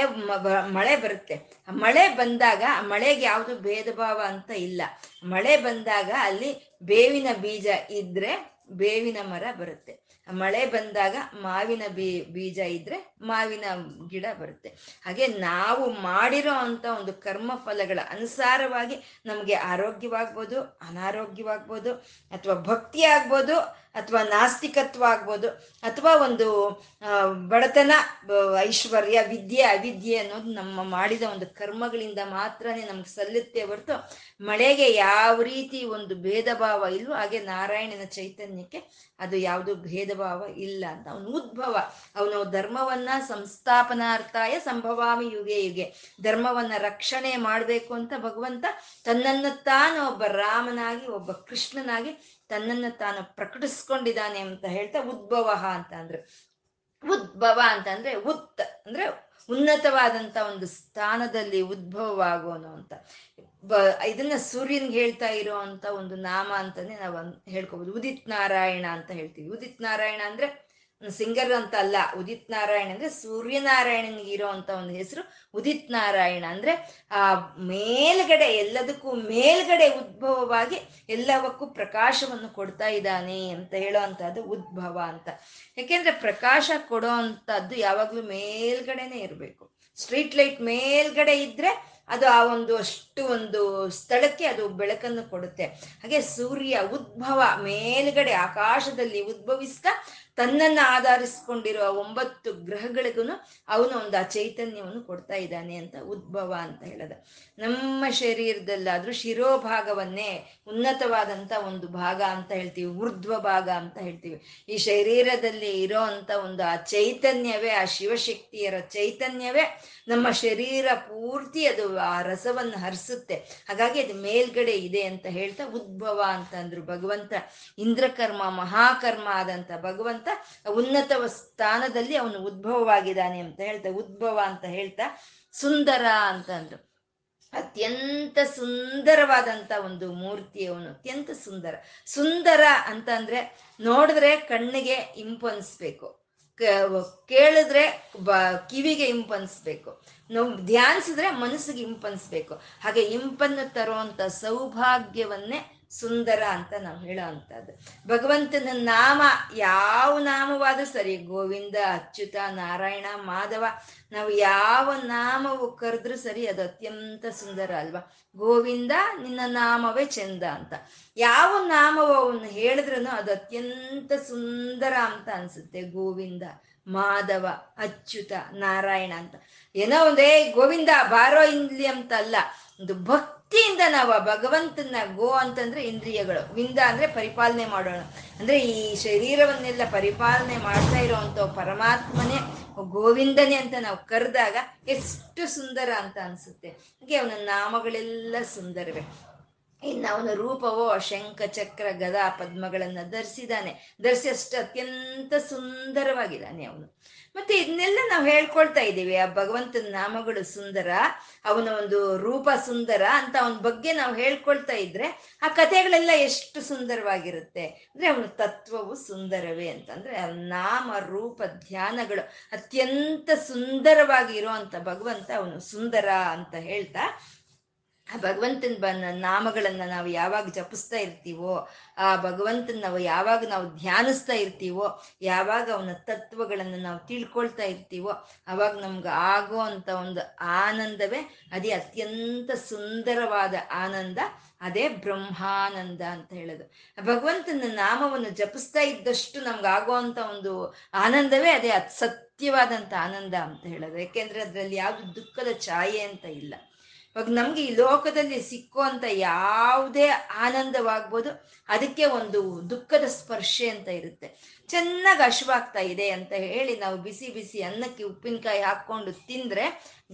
ಮಳೆ ಬರುತ್ತೆ. ಮಳೆ ಬಂದಾಗ ಮಳೆಗೆ ಯಾವುದು ಭೇದ ಭಾವ ಅಂತ ಇಲ್ಲ. ಮಳೆ ಬಂದಾಗ ಅಲ್ಲಿ ಬೇವಿನ ಬೀಜ ಇದ್ರೆ ಬೇವಿನ ಮರ ಬರುತ್ತೆ. ಮಳೆ ಬಂದಾಗ ಮಾವಿನ ಬೀ, ಬೀಜ ಇದ್ರೆ ಮಾವಿನ ಗಿಡ ಬರುತ್ತೆ. ಹಾಗೆ ನಾವು ಮಾಡಿರೋ ಅಂತ ಒಂದು ಕರ್ಮ ಫಲಗಳ ಅನುಸಾರವಾಗಿ ನಮಗೆ ಆರೋಗ್ಯವಾಗ್ಬೋದು, ಅನಾರೋಗ್ಯವಾಗ್ಬೋದು, ಅಥವಾ ಭಕ್ತಿ ಆಗ್ಬೋದು ಅಥವಾ ನಾಸ್ತಿಕತ್ವ ಆಗ್ಬೋದು, ಅಥವಾ ಒಂದು ಬಡತನ ಐಶ್ವರ್ಯ, ವಿದ್ಯೆ, ಅವಿದ್ಯೆ ಅನ್ನೋದು ನಮ್ಮ ಮಾಡಿದ ಒಂದು ಕರ್ಮಗಳಿಂದ ಮಾತ್ರನೇ ನಮ್ಗೆ ಸಲ್ಲುತ್ತೆ ಹೊರತು ಮಳೆಗೆ ಯಾವ ರೀತಿ ಒಂದು ಭೇದ ಭಾವ ಇಲ್ವೋ ಹಾಗೆ ನಾರಾಯಣನ ಚೈತನ್ಯಕ್ಕೆ ಅದು ಯಾವುದು ಭೇದ ಭಾವ ಇಲ್ಲ ಅಂತ. ಅವನು ಉದ್ಭವ. ಅವನು ಧರ್ಮವನ್ನ ಸಂಸ್ಥಾಪನಾರ್ಥಾಯ ಸಂಭವಾಮಿ ಯುಗೆ ಯುಗೆ. ಧರ್ಮವನ್ನ ರಕ್ಷಣೆ ಮಾಡಬೇಕು ಅಂತ ಭಗವಂತ ತನ್ನನ್ನು ತಾನು ಒಬ್ಬ ರಾಮನಾಗಿ, ಒಬ್ಬ ಕೃಷ್ಣನಾಗಿ ತನ್ನನ್ನು ತಾನು ಪ್ರಕಟಿಸ್ಕೊಂಡಿದ್ದಾನೆ ಅಂತ ಹೇಳ್ತಾ ಉದ್ಭವ ಅಂತ ಅಂದ್ರೆ. ಉದ್ಭವ ಅಂತಂದ್ರೆ ಉತ್ ಅಂದ್ರೆ ಉನ್ನತವಾದಂತ ಒಂದು ಸ್ಥಾನದಲ್ಲಿ ಉದ್ಭವವಾಗೋನು ಅಂತ. ಬ, ಇದನ್ನ ಸೂರ್ಯನ್ಗೆ ಹೇಳ್ತಾ ಇರೋ ಅಂತ ಒಂದು ನಾಮ ಅಂತಾನೆ ನಾವು ಹೇಳ್ಕೋಬಹುದು ಉದಿತ್ ನಾರಾಯಣ ಅಂತ ಹೇಳ್ತೀವಿ. ಉದಿತ್ ನಾರಾಯಣ ಅಂದ್ರೆ ಸಿಂಗರ್ ಅಂತ ಅಲ್ಲ. ಉದಿತ್ ನಾರಾಯಣ ಅಂದ್ರೆ ಸೂರ್ಯನಾರಾಯಣನಿಗೆ ಇರೋ ಅಂತ ಒಂದು ಹೆಸರು. ಉದಿತ್ ನಾರಾಯಣ ಅಂದ್ರೆ ಆ ಮೇಲ್ಗಡೆ ಎಲ್ಲದಕ್ಕೂ ಮೇಲ್ಗಡೆ ಉದ್ಭವವಾಗಿ ಎಲ್ಲವಕ್ಕೂ ಪ್ರಕಾಶವನ್ನು ಕೊಡ್ತಾ ಇದ್ದಾನೆ ಅಂತ ಹೇಳೋ ಅಂತದ್ದು ಉದ್ಭವ ಅಂತ. ಯಾಕೆಂದ್ರೆ ಪ್ರಕಾಶ ಕೊಡೋ ಅಂತದ್ದು ಯಾವಾಗ್ಲೂ ಮೇಲ್ಗಡೆನೆ ಇರಬೇಕು. ಸ್ಟ್ರೀಟ್ ಲೈಟ್ ಮೇಲ್ಗಡೆ ಇದ್ರೆ ಅದು ಆ ಒಂದು ಅಷ್ಟು ಒಂದು ಸ್ಥಳಕ್ಕೆ ಅದು ಬೆಳಕನ್ನು ಕೊಡುತ್ತೆ. ಹಾಗೆ ಸೂರ್ಯ ಉದ್ಭವ ಮೇಲ್ಗಡೆ ಆಕಾಶದಲ್ಲಿ ಉದ್ಭವಿಸ್ತಾ ತನ್ನನ್ನು ಆಧರಿಸಿಕೊಂಡಿರುವ ಒಂಬತ್ತು ಗ್ರಹಗಳಿಗೂ ಅವನು ಒಂದು ಆ ಚೈತನ್ಯವನ್ನು ಕೊಡ್ತಾ ಇದ್ದಾನೆ ಅಂತ ಉದ್ಭವ ಅಂತ ಹೇಳದ. ನಮ್ಮ ಶರೀರದಲ್ಲಾದ್ರೂ ಶಿರೋಭಾಗವನ್ನೇ ಉನ್ನತವಾದಂತ ಒಂದು ಭಾಗ ಅಂತ ಹೇಳ್ತೀವಿ, ಊರ್ಧ್ವ ಭಾಗ ಅಂತ ಹೇಳ್ತೀವಿ. ಈ ಶರೀರದಲ್ಲಿ ಇರೋ ಅಂತ ಒಂದು ಆ ಚೈತನ್ಯವೇ, ಆ ಶಿವಶಕ್ತಿಯರ ಚೈತನ್ಯವೇ ನಮ್ಮ ಶರೀರ ಪೂರ್ತಿ ಅದು ಆ ರಸವನ್ನು ಹರಿಸುತ್ತೆ. ಹಾಗಾಗಿ ಅದು ಮೇಲ್ಗಡೆ ಇದೆ ಅಂತ ಹೇಳ್ತಾ ಉದ್ಭವ ಅಂತ ಅಂದ್ರು ಭಗವಂತ. ಇಂದ್ರಕರ್ಮ, ಮಹಾಕರ್ಮ ಆದಂತ ಭಗವಂತ ಉನ್ನತ ಸ್ಥಾನದಲ್ಲಿ ಅವನು ಉದ್ಭವವಾಗಿದ್ದಾನೆ ಅಂತ ಹೇಳ್ತಾ, ಉದ್ಭವ ಅಂತ ಹೇಳ್ತಾ, ಸುಂದರ ಅಂತ ಅಂದ್ರು. ಅತ್ಯಂತ ಸುಂದರವಾದಂತ ಒಂದು ಮೂರ್ತಿ ಅವನು, ಅತ್ಯಂತ ಸುಂದರ. ಸುಂದರ ಅಂತ ಅಂದ್ರೆ ನೋಡಿದ್ರೆ ಕಣ್ಣಿಗೆ ಇಂಪನ್ಸ್ಬೇಕು ಕೇಳಿದ್ರೆ ಬ ಕಿವಿಗೆ ಇಂಪನ್ಸ್ಬೇಕು ನಾವು ಧ್ಯಾನಿಸಿದ್ರೆ ಮನಸ್ಸಿಗೆ ಇಂಪನ್ಸ್ಬೇಕು ಹಾಗೆ ಇಂಪನ್ನು ತರುವಂತ ಸೌಭಾಗ್ಯವನ್ನೇ ಸುಂದರ ಅಂತ ನಾವು ಹೇಳೋ ಅಂಥದ್ದು ಭಗವಂತನ ನಾಮ ಯಾವ ನಾಮವಾದರೂ ಸರಿ, ಗೋವಿಂದ, ಅಚ್ಯುತ, ನಾರಾಯಣ, ಮಾಧವ, ನಾವು ಯಾವ ನಾಮವು ಕರೆದ್ರೂ ಸರಿ ಅದು ಅತ್ಯಂತ ಸುಂದರ ಅಲ್ವಾ? ಗೋವಿಂದ, ನಿನ್ನ ನಾಮವೇ ಚಂದ ಅಂತ. ಯಾವ ನಾಮವನ್ನು ಹೇಳಿದ್ರೂ ಅದು ಅತ್ಯಂತ ಸುಂದರ ಅಂತ ಅನ್ಸುತ್ತೆ. ಗೋವಿಂದ, ಮಾಧವ, ಅಚ್ಯುತ, ನಾರಾಯಣ ಅಂತ. ಏನೋ ಒಂದೇ ಗೋವಿಂದ ಬಾರೋ ಇಂದ್ಲಿ ಅಂತ ಅಲ್ಲ ಒಂದು ಭಕ್ತಿಯಿಂದ ನಾವು ಆ ಭಗವಂತನ ಗೋ ಅಂತಂದ್ರೆ ಇಂದ್ರಿಯಗಳು. ವಿಂದ ಅಂದ್ರೆ ಪರಿಪಾಲನೆ ಮಾಡೋಣ. ಅಂದ್ರೆ ಈ ಶರೀರವನ್ನೆಲ್ಲ ಪರಿಪಾಲನೆ ಮಾಡ್ತಾ ಇರೋವಂಥ ಪರಮಾತ್ಮನೇ, ಗೋವಿಂದನೇ ಅಂತ ನಾವು ಕರೆದಾಗ ಎಷ್ಟು ಸುಂದರ ಅಂತ ಅನ್ಸುತ್ತೆ. ಹಾಗೆ ಅವನ ನಾಮಗಳೆಲ್ಲ ಸುಂದರವೇ. ಇನ್ನು ಅವನ ರೂಪವೋ ಶಂಖ ಚಕ್ರ ಗದಾ ಪದ್ಮಗಳನ್ನ ಧರಿಸಿದ್ದಾನೆ. ಧರಿಸಿ ಅಷ್ಟು ಅತ್ಯಂತ ಸುಂದರವಾಗಿದ್ದಾನೆ ಅವನು. ಮತ್ತೆ ಇದನ್ನೆಲ್ಲ ನಾವು ಹೇಳ್ಕೊಳ್ತಾ ಇದ್ದೀವಿ. ಆ ಭಗವಂತನ ನಾಮಗಳು ಸುಂದರ, ಅವನ ಒಂದು ರೂಪ ಸುಂದರ ಅಂತ ಅವನ ಬಗ್ಗೆ ನಾವು ಹೇಳ್ಕೊಳ್ತಾ ಇದ್ರೆ ಆ ಕಥೆಗಳೆಲ್ಲ ಎಷ್ಟು ಸುಂದರವಾಗಿರುತ್ತೆ. ಅಂದ್ರೆ ಅವನ ತತ್ವವು ಸುಂದರವೇ ಅಂತಂದ್ರೆ ನಾಮ, ರೂಪ, ಧ್ಯಾನಗಳು ಅತ್ಯಂತ ಸುಂದರವಾಗಿ ಇರುವಂತ ಭಗವಂತ ಅವನು ಸುಂದರ ಅಂತ ಹೇಳ್ತಾ ಆ ಭಗವಂತನ ಬ ನಾಮಗಳನ್ನು ನಾವು ಯಾವಾಗ ಜಪಿಸ್ತಾ ಇರ್ತೀವೋ, ಆ ಭಗವಂತನ ನಾವು ಯಾವಾಗ ನಾವು ಧ್ಯಾನಿಸ್ತಾ ಇರ್ತೀವೋ, ಯಾವಾಗ ಅವನ ತತ್ವಗಳನ್ನು ನಾವು ತಿಳ್ಕೊಳ್ತಾ ಇರ್ತೀವೋ, ಅವಾಗ ನಮ್ಗೆ ಆಗೋ ಅಂತ ಒಂದು ಆನಂದವೇ, ಅದೇ ಅತ್ಯಂತ ಸುಂದರವಾದ ಆನಂದ, ಅದೇ ಬ್ರಹ್ಮಾನಂದ ಅಂತ ಹೇಳೋದು. ಭಗವಂತನ ನಾಮವನ್ನು ಜಪಿಸ್ತಾ ಇದ್ದಷ್ಟು ನಮ್ಗೆ ಆಗುವಂತ ಒಂದು ಆನಂದವೇ, ಅದೇ ಅತ್ ಸತ್ಯವಾದಂಥ ಆನಂದ ಅಂತ ಹೇಳೋದು. ಯಾಕೆಂದ್ರೆ ಅದರಲ್ಲಿ ಯಾವುದು ದುಃಖದ ಛಾಯೆ ಅಂತ ಇಲ್ಲ. ಇವಾಗ ನಮ್ಗೆ ಈ ಲೋಕದಲ್ಲಿ ಸಿಕ್ಕುವಂತ ಯಾವುದೇ ಆನಂದವಾಗ್ಬೋದು, ಅದಕ್ಕೆ ಒಂದು ದುಃಖದ ಸ್ಪರ್ಶೆ ಅಂತ ಇರುತ್ತೆ. ಚೆನ್ನಾಗಿ ಹಶುವಾಗ್ತಾ ಇದೆ ಅಂತ ಹೇಳಿ ನಾವು ಬಿಸಿ ಬಿಸಿ ಅನ್ನಕ್ಕೆ ಉಪ್ಪಿನಕಾಯಿ ಹಾಕೊಂಡು ತಿಂದ್ರೆ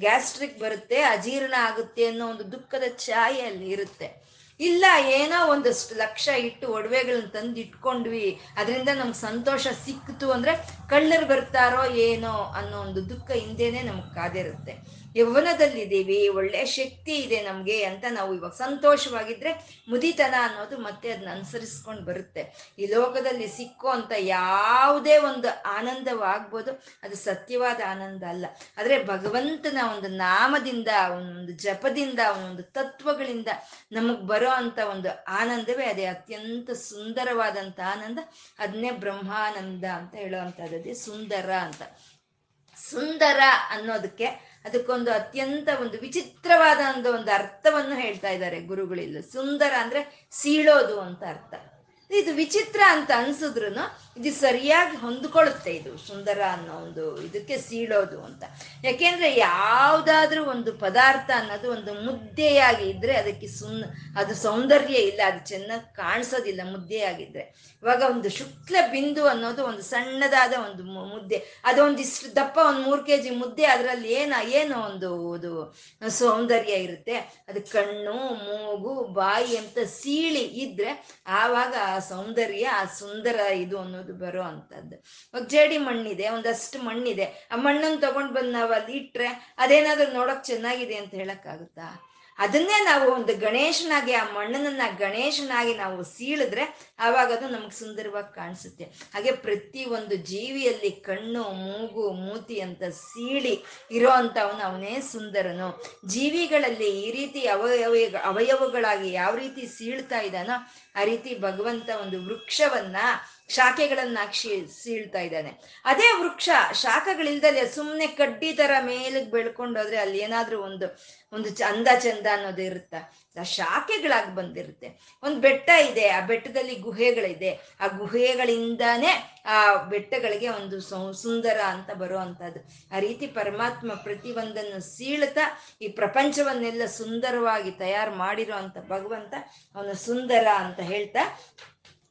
ಗ್ಯಾಸ್ಟ್ರಿಕ್ ಬರುತ್ತೆ, ಅಜೀರ್ಣ ಆಗುತ್ತೆ ಅನ್ನೋ ಒಂದು ದುಃಖದ ಛಾಯೆ ಅಲ್ಲಿ ಇರುತ್ತೆ. ಇಲ್ಲ, ಏನೋ ಒಂದಷ್ಟು ಲಕ್ಷ ಇಟ್ಟು ಒಡವೆಗಳನ್ನ ತಂದು ಇಟ್ಕೊಂಡ್ವಿ ಅದರಿಂದ ನಮ್ಗೆ ಸಂತೋಷ ಸಿಕ್ತು ಅಂದ್ರೆ ಕಳ್ಳರು ಬರ್ತಾರೋ ಏನೋ ಅನ್ನೋ ಒಂದು ದುಃಖ ಹಿಂದೆನೆ ನಮ್ಗೆ ಕಾದಿರುತ್ತೆ. ಯೌವನದಲ್ಲಿದ್ದೀವಿ, ಒಳ್ಳೆ ಶಕ್ತಿ ಇದೆ ನಮಗೆ ಅಂತ ನಾವು ಇವಾಗ ಸಂತೋಷವಾಗಿದ್ರೆ ಮುದಿತನ ಅನ್ನೋದು ಮತ್ತೆ ಅದನ್ನ ಅನುಸರಿಸ್ಕೊಂಡು ಬರುತ್ತೆ. ಈ ಲೋಕದಲ್ಲಿ ಸಿಕ್ಕೋ ಅಂತ ಯಾವುದೇ ಒಂದು ಆನಂದವಾಗ್ಬೋದು, ಅದು ಸತ್ಯವಾದ ಆನಂದ ಅಲ್ಲ. ಆದರೆ ಭಗವಂತನ ಒಂದು ನಾಮದಿಂದ, ಒಂದು ಜಪದಿಂದ, ಒಂದು ತತ್ವಗಳಿಂದ ನಮಗೆ ಬರೋ ಅಂತ ಒಂದು ಆನಂದವೇ ಅದೇ ಅತ್ಯಂತ ಸುಂದರವಾದಂಥ ಆನಂದ. ಅದನ್ನೇ ಬ್ರಹ್ಮಾನಂದ ಅಂತ ಹೇಳುವಂಥದ್ದೇ ಸುಂದರ ಅಂತ. ಸುಂದರ ಅನ್ನೋದಕ್ಕೆ ಅದಕ್ಕೊಂದು ಅತ್ಯಂತ ಒಂದು ವಿಚಿತ್ರವಾದ ಒಂದು ಅರ್ಥವನ್ನು ಹೇಳ್ತಾ ಇದ್ದಾರೆ ಗುರುಗಳಿಲ್ಲ. ಸುಂದರ ಅಂದ್ರೆ ಸೀಳೋದು ಅಂತ ಅರ್ಥ. ಇದು ವಿಚಿತ್ರ ಅಂತ ಅನ್ಸಿದ್ರು ಇದು ಸರಿಯಾಗಿ ಹೊಂದ್ಕೊಳ್ಳುತ್ತೆ ಇದು ಸುಂದರ ಅನ್ನೋ ಒಂದು ಇದಕ್ಕೆ ಸೀಳೋದು ಅಂತ. ಯಾಕೆಂದ್ರೆ ಯಾವುದಾದ್ರೂ ಒಂದು ಪದಾರ್ಥ ಅನ್ನೋದು ಒಂದು ಮುದ್ದೆಯಾಗಿ ಇದ್ರೆ ಅದಕ್ಕೆ ಸುನ್, ಅದು ಸೌಂದರ್ಯ ಇಲ್ಲ, ಅದು ಚೆನ್ನಾಗಿ ಕಾಣಿಸೋದಿಲ್ಲ ಮುದ್ದೆಯಾಗಿದ್ರೆ ಇವಾಗ ಒಂದು ಶುಕ್ಲ ಬಿಂದು ಅನ್ನೋದು ಒಂದು ಸಣ್ಣದಾದ ಒಂದು ಮುದ್ದೆ, ಅದೊಂದಿಷ್ಟು ದಪ್ಪ ಒಂದು ಮೂರು ಕೆ ಜಿ ಮುದ್ದೆ ಅದರಲ್ಲಿ ಏನ, ಏನು ಒಂದು ಇದು ಸೌಂದರ್ಯ ಇರುತ್ತೆ. ಅದು ಕಣ್ಣು, ಮೂಗು, ಬಾಯಿ ಅಂತ ಸೀಳಿ ಇದ್ರೆ ಆವಾಗ ಆ ಸೌಂದರ್ಯ, ಆ ಸುಂದರ ಇದು ಅನ್ನೋದು ಬರೋ ಅಂಥದ್ದು ಇವಾಗ ಜೇಡಿ ಮಣ್ಣಿದೆ, ಒಂದಷ್ಟು ಮಣ್ಣಿದೆ. ಆ ಮಣ್ಣನ್ನು ತಗೊಂಡ್ ಬಂದು ನಾವು ಅಲ್ಲಿ ಇಟ್ಟರೆ ಅದೇನಾದ್ರೂ ನೋಡಕ್ ಚೆನ್ನಾಗಿದೆ ಅಂತ ಹೇಳಕ್ಕಾಗುತ್ತಾ? ಅದನ್ನೇ ನಾವು ಒಂದು ಗಣೇಶನಾಗಿ, ಆ ಮಣ್ಣನ್ನ ಗಣೇಶನಾಗಿ ನಾವು ಸೀಳಿದ್ರೆ ಆವಾಗ ಅದು ನಮ್ಗೆ ಸುಂದರವಾಗಿ ಕಾಣಿಸುತ್ತೆ. ಹಾಗೆ ಪ್ರತಿ ಒಂದು ಜೀವಿಯಲ್ಲಿ ಕಣ್ಣು, ಮೂಗು, ಮೂತಿ ಅಂತ ಸೀಳಿ ಇರೋ ಅವನೇ ಸುಂದರನು. ಜೀವಿಗಳಲ್ಲಿ ಈ ರೀತಿ ಅವಯವ, ಅವಯವಗಳಾಗಿ ಯಾವ ರೀತಿ ಸೀಳ್ತಾ ಇದ್ದಾನೋ ಆ ರೀತಿ ಭಗವಂತ ಒಂದು ವೃಕ್ಷವನ್ನ ಶಾಖೆಗಳನ್ನ ಸೀಳ್ತಾ ಇದ್ದಾನೆ. ಅದೇ ವೃಕ್ಷ ಶಾಖಗಳಿಲ್ದಲೆ ಸುಮ್ಮನೆ ಕಡ್ಡಿ ತರ ಮೇಲಕ್ಕೆ ಬೆಳ್ಕೊಂಡೋದ್ರೆ ಅಲ್ಲಿ ಏನಾದ್ರೂ ಒಂದು ಒಂದು ಅಂದ ಚಂದ ಅನ್ನೋದು ಇರುತ್ತ? ಶಾಖೆಗಳಾಗಿ ಬಂದಿರುತ್ತೆ. ಒಂದು ಬೆಟ್ಟ ಇದೆ, ಆ ಬೆಟ್ಟದಲ್ಲಿ ಗುಹೆಗಳಿದೆ. ಆ ಗುಹೆಗಳಿಂದಾನೇ ಆ ಬೆಟ್ಟಗಳಿಗೆ ಒಂದು ಸುಂದರ ಅಂತ ಬರುವಂಥದ್ದು ಆ ರೀತಿ ಪರಮಾತ್ಮ ಪ್ರತಿಯೊಂದನ್ನು ಸೀಳುತ್ತಾ ಈ ಪ್ರಪಂಚವನ್ನೆಲ್ಲ ಸುಂದರವಾಗಿ ತಯಾರು ಮಾಡಿರೋ ಭಗವಂತ ಅವನು ಸುಂದರ ಅಂತ ಹೇಳ್ತಾ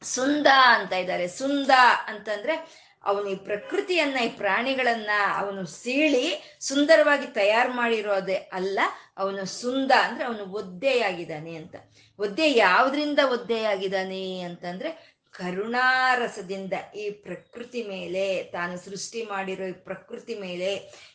ಸುಂದ ಅಂತ ಇದ್ದಾರೆ. ಸುಂದ ಅಂತಂದ್ರೆ ಅವನು ಈ ಪ್ರಕೃತಿಯನ್ನ, ಈ ಪ್ರಾಣಿಗಳನ್ನ ಅವನು ಸೀಳಿ ಸುಂದರವಾಗಿ ತಯಾರು ಮಾಡಿರೋದೇ ಅಲ್ಲ, ಅವನು ಸುಂದ ಅಂದ್ರೆ ಅವನು ಒದ್ದೆಯಾಗಿದ್ದಾನೆ ಅಂತ. ಒದ್ದೆ ಯಾವ್ದ್ರಿಂದ ಒದ್ದೆಯಾಗಿದ್ದಾನೆ ಅಂತಂದ್ರೆ ಕರುಣಾರಸದಿಂದ ಈ ಪ್ರಕೃತಿ ಮೇಲೆ, ತಾನು ಸೃಷ್ಟಿ ಮಾಡಿರೋ ಈ ಪ್ರಕೃತಿ ಮೇಲೆ,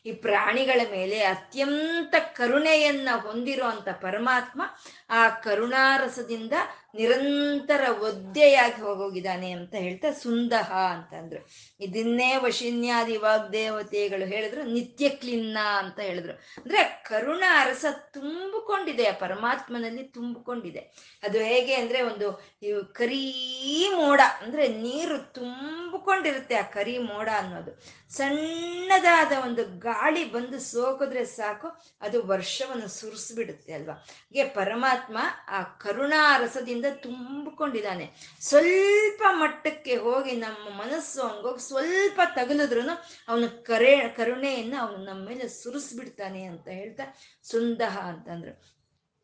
ಈ ಪ್ರಾಣಿಗಳ ಮೇಲೆ ಅತ್ಯಂತ ಕರುಣೆಯನ್ನ ಹೊಂದಿರೋ ಅಂತ ಪರಮಾತ್ಮ ಆ ಕರುಣಾರಸದಿಂದ ನಿರಂತರ ಒದ್ದೆಯಾಗಿ ಹೋಗೋಗಿದ್ದಾನೆ ಅಂತ ಹೇಳ್ತಾ ಸುಂದಹ ಅಂತಂದ್ರು ಇದನ್ನೇ ವಶಿನ್ಯಾದಿ ವಾಗ್ದೇವತೆಗಳು ಹೇಳಿದ್ರು, ನಿತ್ಯ ಕ್ಲಿನ್ನ ಅಂತ ಹೇಳಿದ್ರು. ಅಂದ್ರೆ ಕರುಣ ಅರಸ ತುಂಬಿಕೊಂಡಿದೆ, ಆ ಪರಮಾತ್ಮನಲ್ಲಿ ತುಂಬಿಕೊಂಡಿದೆ. ಅದು ಹೇಗೆ ಅಂದ್ರೆ ಒಂದು ಕರಿ ಮೋಡ ಅಂದ್ರೆ ನೀರು ತುಂಬಿಕೊಂಡಿರುತ್ತೆ ಆ ಕರಿ ಮೋಡ ಅನ್ನೋದು. ಸಣ್ಣದಾದ ಒಂದು ಗಾಳಿ ಬಂದು ಸೋಕಿದ್ರೆ ಸಾಕು, ಅದು ವರ್ಷವನ್ನು ಸುರಿಸ್ಬಿಡುತ್ತೆ ಅಲ್ವಾ? ಹೀಗೆ ಪರಮಾತ್ಮ ಆ ಕರುಣಾ ರಸದಿಂದ ತುಂಬಿಕೊಂಡಿದ್ದಾನೆ. ಸ್ವಲ್ಪ ಮಟ್ಟಕ್ಕೆ ಹೋಗಿ ನಮ್ಮ ಮನಸ್ಸು ಹಂಗೋಗಿ ಸ್ವಲ್ಪ ತಗಲಿದ್ರು ಅವನು ಕರೆ, ಕರುಣೆಯನ್ನು ಅವನು ನಮ್ಮ ಮೇಲೆ ಸುರಿಸ್ಬಿಡ್ತಾನೆ ಅಂತ ಹೇಳ್ತಾ ಸುಂದಹ ಅಂತಂದ್ರು.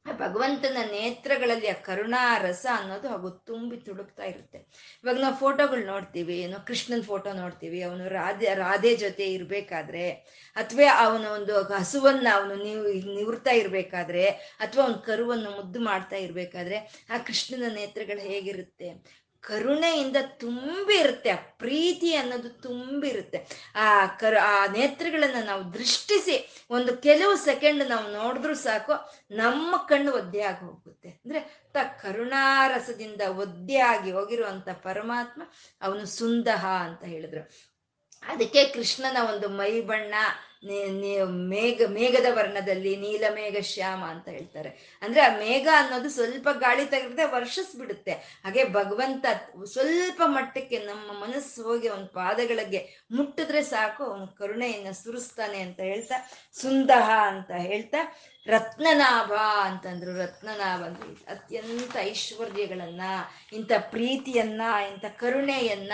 ಭಗವಂತನ ನೇತ್ರಗಳಲ್ಲಿ ಆ ಕರುಣಾ ರಸ ಅನ್ನೋದು ಹಾಗೂ ತುಂಬಿ ತುಳುಕ್ತಾ ಇರುತ್ತೆ. ಇವಾಗ ನಾವು ಫೋಟೋಗಳು ನೋಡ್ತೀವಿ, ಏನು ಕೃಷ್ಣನ್ ಫೋಟೋ ನೋಡ್ತೀವಿ, ಅವನು ರಾಧೆ ರಾಧೆ ಜೊತೆ ಇರಬೇಕಾದ್ರೆ, ಅಥವಾ ಅವನ ಒಂದು ಹಸುವನ್ನ ಅವನು ನೀವು, ನಿವೃತ್ತಾ ಇರಬೇಕಾದ್ರೆ, ಅಥವಾ ಅವನ ಕರುವನ್ನು ಮುದ್ದು ಮಾಡ್ತಾ ಇರಬೇಕಾದ್ರೆ, ಆ ಕೃಷ್ಣನ ನೇತ್ರಗಳು ಹೇಗಿರುತ್ತೆ? ಕರುಣೆಯಿಂದ ತುಂಬಿರುತ್ತೆ, ಆ ಪ್ರೀತಿ ಅನ್ನೋದು ತುಂಬಿರುತ್ತೆ. ಆ ಕರು, ಆ ನೇತ್ರಗಳನ್ನ ನಾವು ದೃಷ್ಟಿಸಿ ಒಂದು ಕೆಲವು ಸೆಕೆಂಡ್ ನಾವು ನೋಡಿದ್ರು ಸಾಕು, ನಮ್ಮ ಕಣ್ಣು ಒದ್ದೆ ಆಗಿ ಹೋಗುತ್ತೆ. ಅಂದ್ರೆ ತ ಕರುಣಾರಸದಿಂದ ಒದ್ದೆ ಆಗಿ ಹೋಗಿರುವಂತ ಪರಮಾತ್ಮ ಅವನು ಸುಂದಹ ಅಂತ ಹೇಳಿದ್ರು. ಅದಕ್ಕೆ ಕೃಷ್ಣನ ಒಂದು ಮೈ ಬಣ್ಣ ಮೇಘ, ಮೇಘದ ವರ್ಣದಲ್ಲಿ ನೀಲಮೇಘ ಶ್ಯಾಮ ಅಂತ ಹೇಳ್ತಾರೆ. ಅಂದ್ರೆ ಆ ಮೇಘ ಅನ್ನೋದು ಸ್ವಲ್ಪ ಗಾಳಿ ತೆಗೆದ್ರೆ ವರ್ಷಿಸ್ಬಿಡುತ್ತೆ ಹಾಗೆ ಭಗವಂತ ಸ್ವಲ್ಪ ಮಟ್ಟಕ್ಕೆ ನಮ್ಮ ಮನಸ್ಸು ಹೋಗಿ ಅವನ ಪಾದಗಳಿಗೆ ಮುಟ್ಟಿದ್ರೆ ಸಾಕು, ಅವನ ಕರುಣೆಯನ್ನ ಸುರಿಸ್ತಾನೆ ಅಂತ ಹೇಳ್ತಾ, ಸುಂದಹ ಅಂತ ಹೇಳ್ತಾ ರತ್ನನಾಭ ಅಂತಂದ್ರು, ರತ್ನನಾಭ ಅಂದ್ರೆ ಅತ್ಯಂತ ಐಶ್ವರ್ಯಗಳನ್ನ, ಇಂಥ ಪ್ರೀತಿಯನ್ನ, ಇಂಥ ಕರುಣೆಯನ್ನ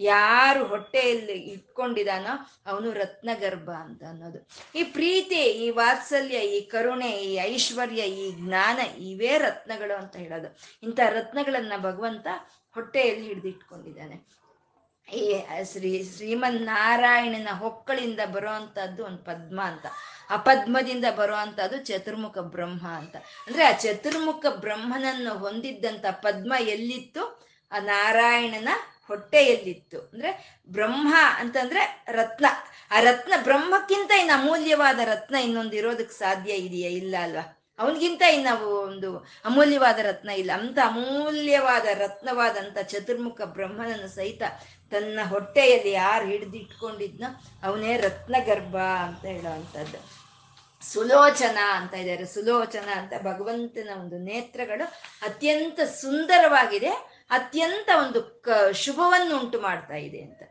ಯಾರು ಹೊಟ್ಟೆಯಲ್ಲಿ ಇಟ್ಕೊಂಡಿದಾನೋ ಅವನು ರತ್ನಗರ್ಭ ಅಂತ ಅನ್ನೋದು. ಈ ಪ್ರೀತಿ, ಈ ವಾತ್ಸಲ್ಯ, ಈ ಕರುಣೆ, ಈ ಐಶ್ವರ್ಯ, ಈ ಜ್ಞಾನ ಇವೇ ರತ್ನಗಳು ಅಂತ ಹೇಳೋದು. ಇಂಥ ರತ್ನಗಳನ್ನ ಭಗವಂತ ಹೊಟ್ಟೆಯಲ್ಲಿ ಹಿಡಿದಿಟ್ಕೊಂಡಿದ್ದಾನೆ. ಈ ಶ್ರೀ ಶ್ರೀಮನ್ ನಾರಾಯಣನ ಹೊಕ್ಕಳಿಂದ ಬರುವಂತಹದ್ದು ಒಂದು ಪದ್ಮ ಅಂತ. ಆ ಪದ್ಮದಿಂದ ಬರುವಂತಹದ್ದು ಚತುರ್ಮುಖ ಬ್ರಹ್ಮ ಅಂತ. ಅಂದ್ರೆ ಆ ಚತುರ್ಮುಖ ಬ್ರಹ್ಮನನ್ನು ಹೊಂದಿದ್ದಂತ ಪದ್ಮ ಎಲ್ಲಿತ್ತು? ಆ ನಾರಾಯಣನ ಹೊಟ್ಟೆಯಲ್ಲಿತ್ತು. ಅಂದ್ರೆ ಬ್ರಹ್ಮ ಅಂತಂದ್ರೆ ರತ್ನ. ಆ ರತ್ನ ಬ್ರಹ್ಮಕ್ಕಿಂತ ಇನ್ನು ಅಮೂಲ್ಯವಾದ ರತ್ನ ಇನ್ನೊಂದು ಇರೋದಕ್ಕೆ ಸಾಧ್ಯ ಇದೆಯಾ? ಇಲ್ಲ ಅಲ್ವಾ? ಅವನಿಗಿಂತ ಇನ್ನ ಒಂದು ಅಮೂಲ್ಯವಾದ ರತ್ನ ಇಲ್ಲ. ಅಂತ ಅಮೂಲ್ಯವಾದ ರತ್ನವಾದಂಥ ಚತುರ್ಮುಖ ಬ್ರಹ್ಮನನ್ನು ಸಹಿತ ತನ್ನ ಹೊಟ್ಟೆಯಲ್ಲಿ ಯಾರು ಹಿಡಿದಿಟ್ಕೊಂಡಿದ್ನೋ ಅವನೇ ರತ್ನಗರ್ಭ ಅಂತ ಹೇಳುವಂಥದ್ದು. ಸುಲೋಚನ ಅಂತ ಇದ್ದಾರೆ. ಸುಲೋಚನ ಅಂತ ಭಗವಂತನ ಒಂದು ನೇತ್ರಗಳು ಅತ್ಯಂತ ಸುಂದರವಾಗಿದೆ. ಅತ್ಯಂತ ಒಂದು ಕ ಶುಭವನ್ನು ಉಂಟು ಮಾಡ್ತಾ ಇದೆ ಅಂತ.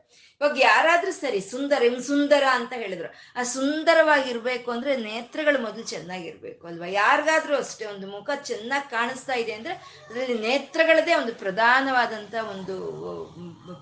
ಇವಾಗ ಯಾರಾದ್ರೂ ಸರಿ ಸುಂದರ ಸುಂದರ ಅಂತ ಹೇಳಿದ್ರು. ಆ ಸುಂದರವಾಗಿರ್ಬೇಕು ಅಂದ್ರೆ ನೇತ್ರಗಳು ಮೊದಲು ಚೆನ್ನಾಗಿರ್ಬೇಕು ಅಲ್ವಾ? ಯಾರಿಗಾದ್ರೂ ಅಷ್ಟೇ ಒಂದು ಮುಖ ಚೆನ್ನಾಗಿ ಕಾಣಿಸ್ತಾ ಇದೆ ಅಂದ್ರೆ ಅದರಲ್ಲಿ ನೇತ್ರಗಳದೇ ಒಂದು ಪ್ರಧಾನವಾದಂತ ಒಂದು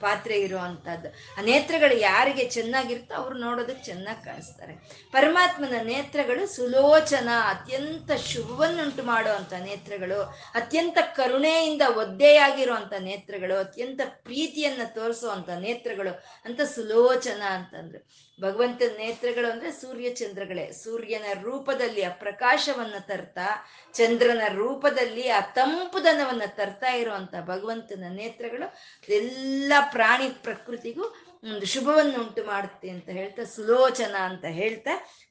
ಪಾತ್ರೆ ಇರುವಂತಹದ್ದು. ಆ ನೇತ್ರಗಳು ಯಾರಿಗೆ ಚೆನ್ನಾಗಿರುತ್ತೋ ಅವ್ರು ನೋಡೋದಕ್ಕೆ ಚೆನ್ನಾಗಿ ಕಾಣಿಸ್ತಾರೆ. ಪರಮಾತ್ಮನ ನೇತ್ರಗಳು ಸುಲೋಚನ, ಅತ್ಯಂತ ಶುಭವನ್ನುಂಟು ಮಾಡುವಂತ ನೇತ್ರಗಳು, ಅತ್ಯಂತ ಕರುಣೆಯಿಂದ ಒದ್ದೆಯಾಗಿರುವಂತ ನೇತ್ರಗಳು, ಅತ್ಯಂತ ಪ್ರೀತಿಯನ್ನ ತೋರಿಸುವಂತ ನೇತ್ರಗಳು ಅಂತ ಸುಲೋಚನ ಅಂತಂದ್ರು. ಭಗವಂತನ ನೇತ್ರಗಳು ಅಂದ್ರೆ ಸೂರ್ಯ ಚಂದ್ರಗಳೇ. ಸೂರ್ಯನ ರೂಪದಲ್ಲಿ ಆ ಪ್ರಕಾಶವನ್ನ ತರ್ತಾ, ಚಂದ್ರನ ರೂಪದಲ್ಲಿ ಆ ತಂಪುದನವನ್ನ ತರ್ತಾ ಇರುವಂತ ಭಗವಂತನ ನೇತ್ರಗಳು ಎಲ್ಲ ಪ್ರಾಣಿ ಪ್ರಕೃತಿಗೂ ಒಂದು ಶುಭವನ್ನು ಉಂಟು ಮಾಡುತ್ತೆ ಅಂತ ಹೇಳ್ತಾ, ಸುಲೋಚನ ಅಂತ ಹೇಳ್ತಾ,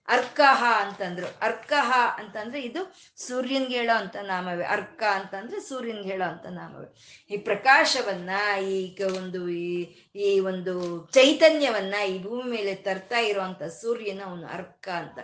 ಅರ್ಕಹ ಅಂತಂದ್ರು. ಅರ್ಕಹ ಅಂತಂದ್ರೆ ಇದು ಸೂರ್ಯನ್ಗೆ ಹೇಳೋ ಅಂತ ನಾಮವೇ. ಅರ್ಕ ಅಂತಂದ್ರೆ ಸೂರ್ಯನ್ಗೆ ಹೇಳೋ ಅಂತ ನಾಮವೇ. ಈ ಪ್ರಕಾಶವನ್ನ, ಈಗ ಒಂದು ಈ ಈ ಒಂದು ಚೈತನ್ಯವನ್ನ ಈ ಭೂಮಿ ಮೇಲೆ ತರ್ತಾ ಇರುವಂತ ಸೂರ್ಯನ ಅವನು ಅರ್ಕ ಅಂತ.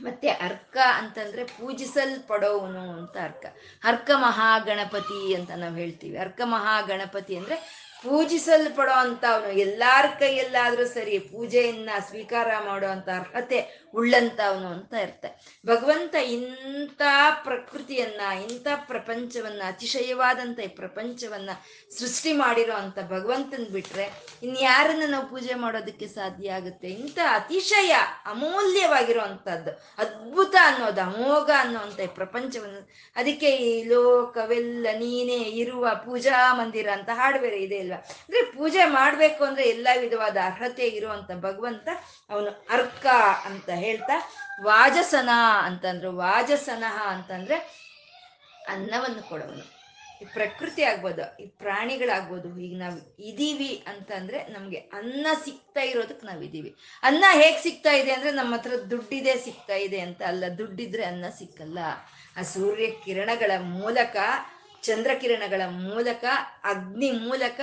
ಮತ್ತೆ ಅರ್ಕ ಅಂತಂದ್ರೆ ಪೂಜಿಸಲ್ಪಡೋವನು ಅಂತ ಅರ್ಕ. ಅರ್ಕ ಮಹಾಗಣಪತಿ ಅಂತ ನಾವು ಹೇಳ್ತೀವಿ. ಅರ್ಕ ಮಹಾಗಣಪತಿ ಅಂದ್ರೆ ಪೂಜಿಸಲ್ಪಡೋ ಅಂತ ಅವನು ಎಲ್ಲಾರ ಕೈಯಲ್ಲಾದ್ರೂ ಸರಿ ಪೂಜೆಯನ್ನ ಸ್ವೀಕಾರ ಮಾಡೋ ಅಂತ ಅರ್ಹತೆ ಉಳ್ಳಂತವನು ಅಂತ ಇರ್ತ ಭಗವಂತ ಇಂಥ ಪ್ರಕೃತಿಯನ್ನ, ಇಂಥ ಪ್ರಪಂಚವನ್ನ ಅತಿಶಯವಾದಂಥ ಈ ಪ್ರಪಂಚವನ್ನ ಸೃಷ್ಟಿ ಮಾಡಿರೋ ಅಂತ ಭಗವಂತನ ಬಿಟ್ರೆ ಇನ್ಯಾರನ್ನ ನಾವು ಪೂಜೆ ಮಾಡೋದಕ್ಕೆ ಸಾಧ್ಯ ಆಗುತ್ತೆ? ಇಂಥ ಅತಿಶಯ ಅಮೂಲ್ಯವಾಗಿರೋ ಅಂಥದ್ದು ಅದ್ಭುತ ಅನ್ನೋದು, ಅಮೋಘ ಅನ್ನೋಂಥ ಈ ಪ್ರಪಂಚವನ್ನು. ಅದಕ್ಕೆ ಈ ಲೋಕವೆಲ್ಲ ನೀನೇ ಇರುವ ಪೂಜಾ ಮಂದಿರ ಅಂತ ಹಾಡು ಬೇರೆ ಇದೆ ಇಲ್ವಾ ಅಂದ್ರೆ ಪೂಜೆ ಮಾಡಬೇಕು ಅಂದ್ರೆ ಎಲ್ಲ ವಿಧವಾದ ಅರ್ಹತೆ ಇರುವಂತ ಭಗವಂತ ಅವನು ಅರ್ಕ ಅಂತ ಹೇಳ್ತಾ, ವಾಜಸನ ಅಂತಂದ್ರು. ವಾಜಸನ ಅಂತಂದ್ರೆ ಅನ್ನವನ್ನು ಕೊಡೋನು ಈ ಪ್ರಕೃತಿ ಆಗ್ಬೋದು, ಈ ಪ್ರಾಣಿಗಳಾಗ್ಬೋದು, ಈಗ ನಾವು ಇದೀವಿ ಅಂತಂದ್ರೆ ನಮ್ಗೆ ಅನ್ನ ಸಿಗ್ತಾ ಇರೋದಕ್ಕೆ ನಾವು ಇದೀವಿ. ಅನ್ನ ಹೇಗ್ ಸಿಗ್ತಾ ಇದೆ ಅಂದ್ರೆ ನಮ್ಮ ಹತ್ರ ದುಡ್ಡಿದೆ ಸಿಗ್ತಾ ಇದೆ ಅಂತ ಅಲ್ಲ, ದುಡ್ಡಿದ್ರೆ ಅನ್ನ ಸಿಕ್ಕಲ್ಲ. ಆ ಸೂರ್ಯ ಕಿರಣಗಳ ಮೂಲಕ ಚಂದ್ರಕಿರಣಗಳ ಮೂಲಕ, ಅಗ್ನಿ ಮೂಲಕ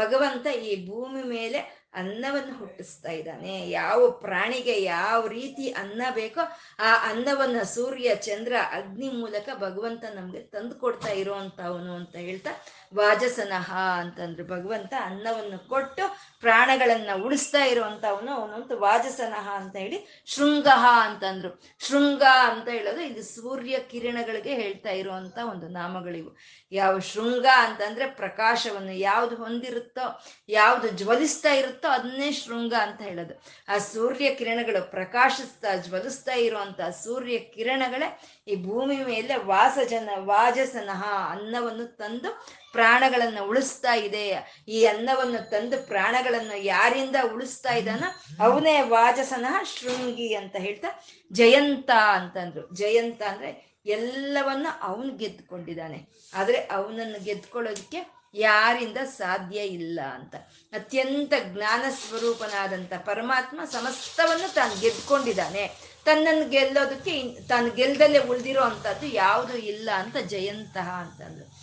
ಭಗವಂತ ಈ ಭೂಮಿ ಮೇಲೆ ಅನ್ನವನ್ನು ಹುಟ್ಟಿಸ್ತಾ ಇದ್ದಾನೆ. ಯಾವ ಪ್ರಾಣಿಗೆ ಯಾವ ರೀತಿ ಅನ್ನ ಬೇಕೋ ಆ ಅನ್ನವನ್ನ ಸೂರ್ಯ, ಚಂದ್ರ, ಅಗ್ನಿ ಮೂಲಕ ಭಗವಂತ ನಮಗೆ ತಂದು ಕೊಡ್ತಾ ಇರೋವಂಥವನು ಅಂತ ಹೇಳ್ತಾ ವಾಜಸನಹ ಅಂತಂದ್ರು. ಭಗವಂತ ಅನ್ನವನ್ನು ಕೊಟ್ಟು ಪ್ರಾಣಗಳನ್ನು ಉಳಿಸ್ತಾ ಇರುವಂತವನು ಅವನಂತ ವಾಜಸನಹ ಅಂತ ಹೇಳಿ ಶೃಂಗಹ ಅಂತಂದ್ರು. ಶೃಂಗ ಅಂತ ಹೇಳೋದು ಇದು ಸೂರ್ಯ ಕಿರಣಗಳಿಗೆ ಹೇಳ್ತಾ ಇರುವಂತ ಒಂದು ನಾಮಗಳಿವು. ಯಾವ ಶೃಂಗ ಅಂತಂದ್ರೆ ಪ್ರಕಾಶವನ್ನು ಯಾವ್ದು ಹೊಂದಿರುತ್ತೋ, ಯಾವ್ದು ಜ್ವಲಿಸ್ತಾ ಇರುತ್ತೋ ಅದನ್ನೇ ಶೃಂಗ ಅಂತ ಹೇಳೋದು. ಆ ಸೂರ್ಯ ಕಿರಣಗಳು ಪ್ರಕಾಶಿಸ್ತಾ ಜ್ವಲಿಸ್ತಾ ಇರುವಂತ ಸೂರ್ಯ ಕಿರಣಗಳೇ ಈ ಭೂಮಿ ಮೇಲೆ ವಾಸಜನ, ವಾಜಸನಹ ಅನ್ನವನ್ನು ತಂದು ಪ್ರಾಣಗಳನ್ನ ಉಳಿಸ್ತಾ ಇದೆ. ಈ ಅನ್ನವನ್ನು ತಂದು ಪ್ರಾಣಗಳನ್ನು ಯಾರಿಂದ ಉಳಿಸ್ತಾ ಇದ್ದಾನ ಅವನೇ ವಾಜಸನಃ ಶೃಂಗಿ ಅಂತ ಹೇಳ್ತಾ ಜಯಂತ ಅಂತಂದ್ರು ಜಯಂತ ಅಂದ್ರೆ ಎಲ್ಲವನ್ನ ಅವನು ಗೆದ್ದುಕೊಂಡಿದ್ದಾನೆ. ಆದ್ರೆ ಅವನನ್ನು ಗೆದ್ಕೊಳ್ಳೋದಕ್ಕೆ ಯಾರಿಂದ ಸಾಧ್ಯ ಇಲ್ಲ ಅಂತ. ಅತ್ಯಂತ ಜ್ಞಾನ ಸ್ವರೂಪನಾದಂಥ ಪರಮಾತ್ಮ ಸಮಸ್ತವನ್ನು ತಾನು ಗೆದ್ಕೊಂಡಿದ್ದಾನೆ. ತನ್ನನ್ನು ಗೆಲ್ಲೋದಕ್ಕೆ ತಾನು ಗೆಲ್ದಲ್ಲೇ ಉಳಿದಿರೋ ಅಂಥದ್ದು ಯಾವುದು ಇಲ್ಲ ಅಂತ ಜಯಂತಹ ಅಂತಂದು.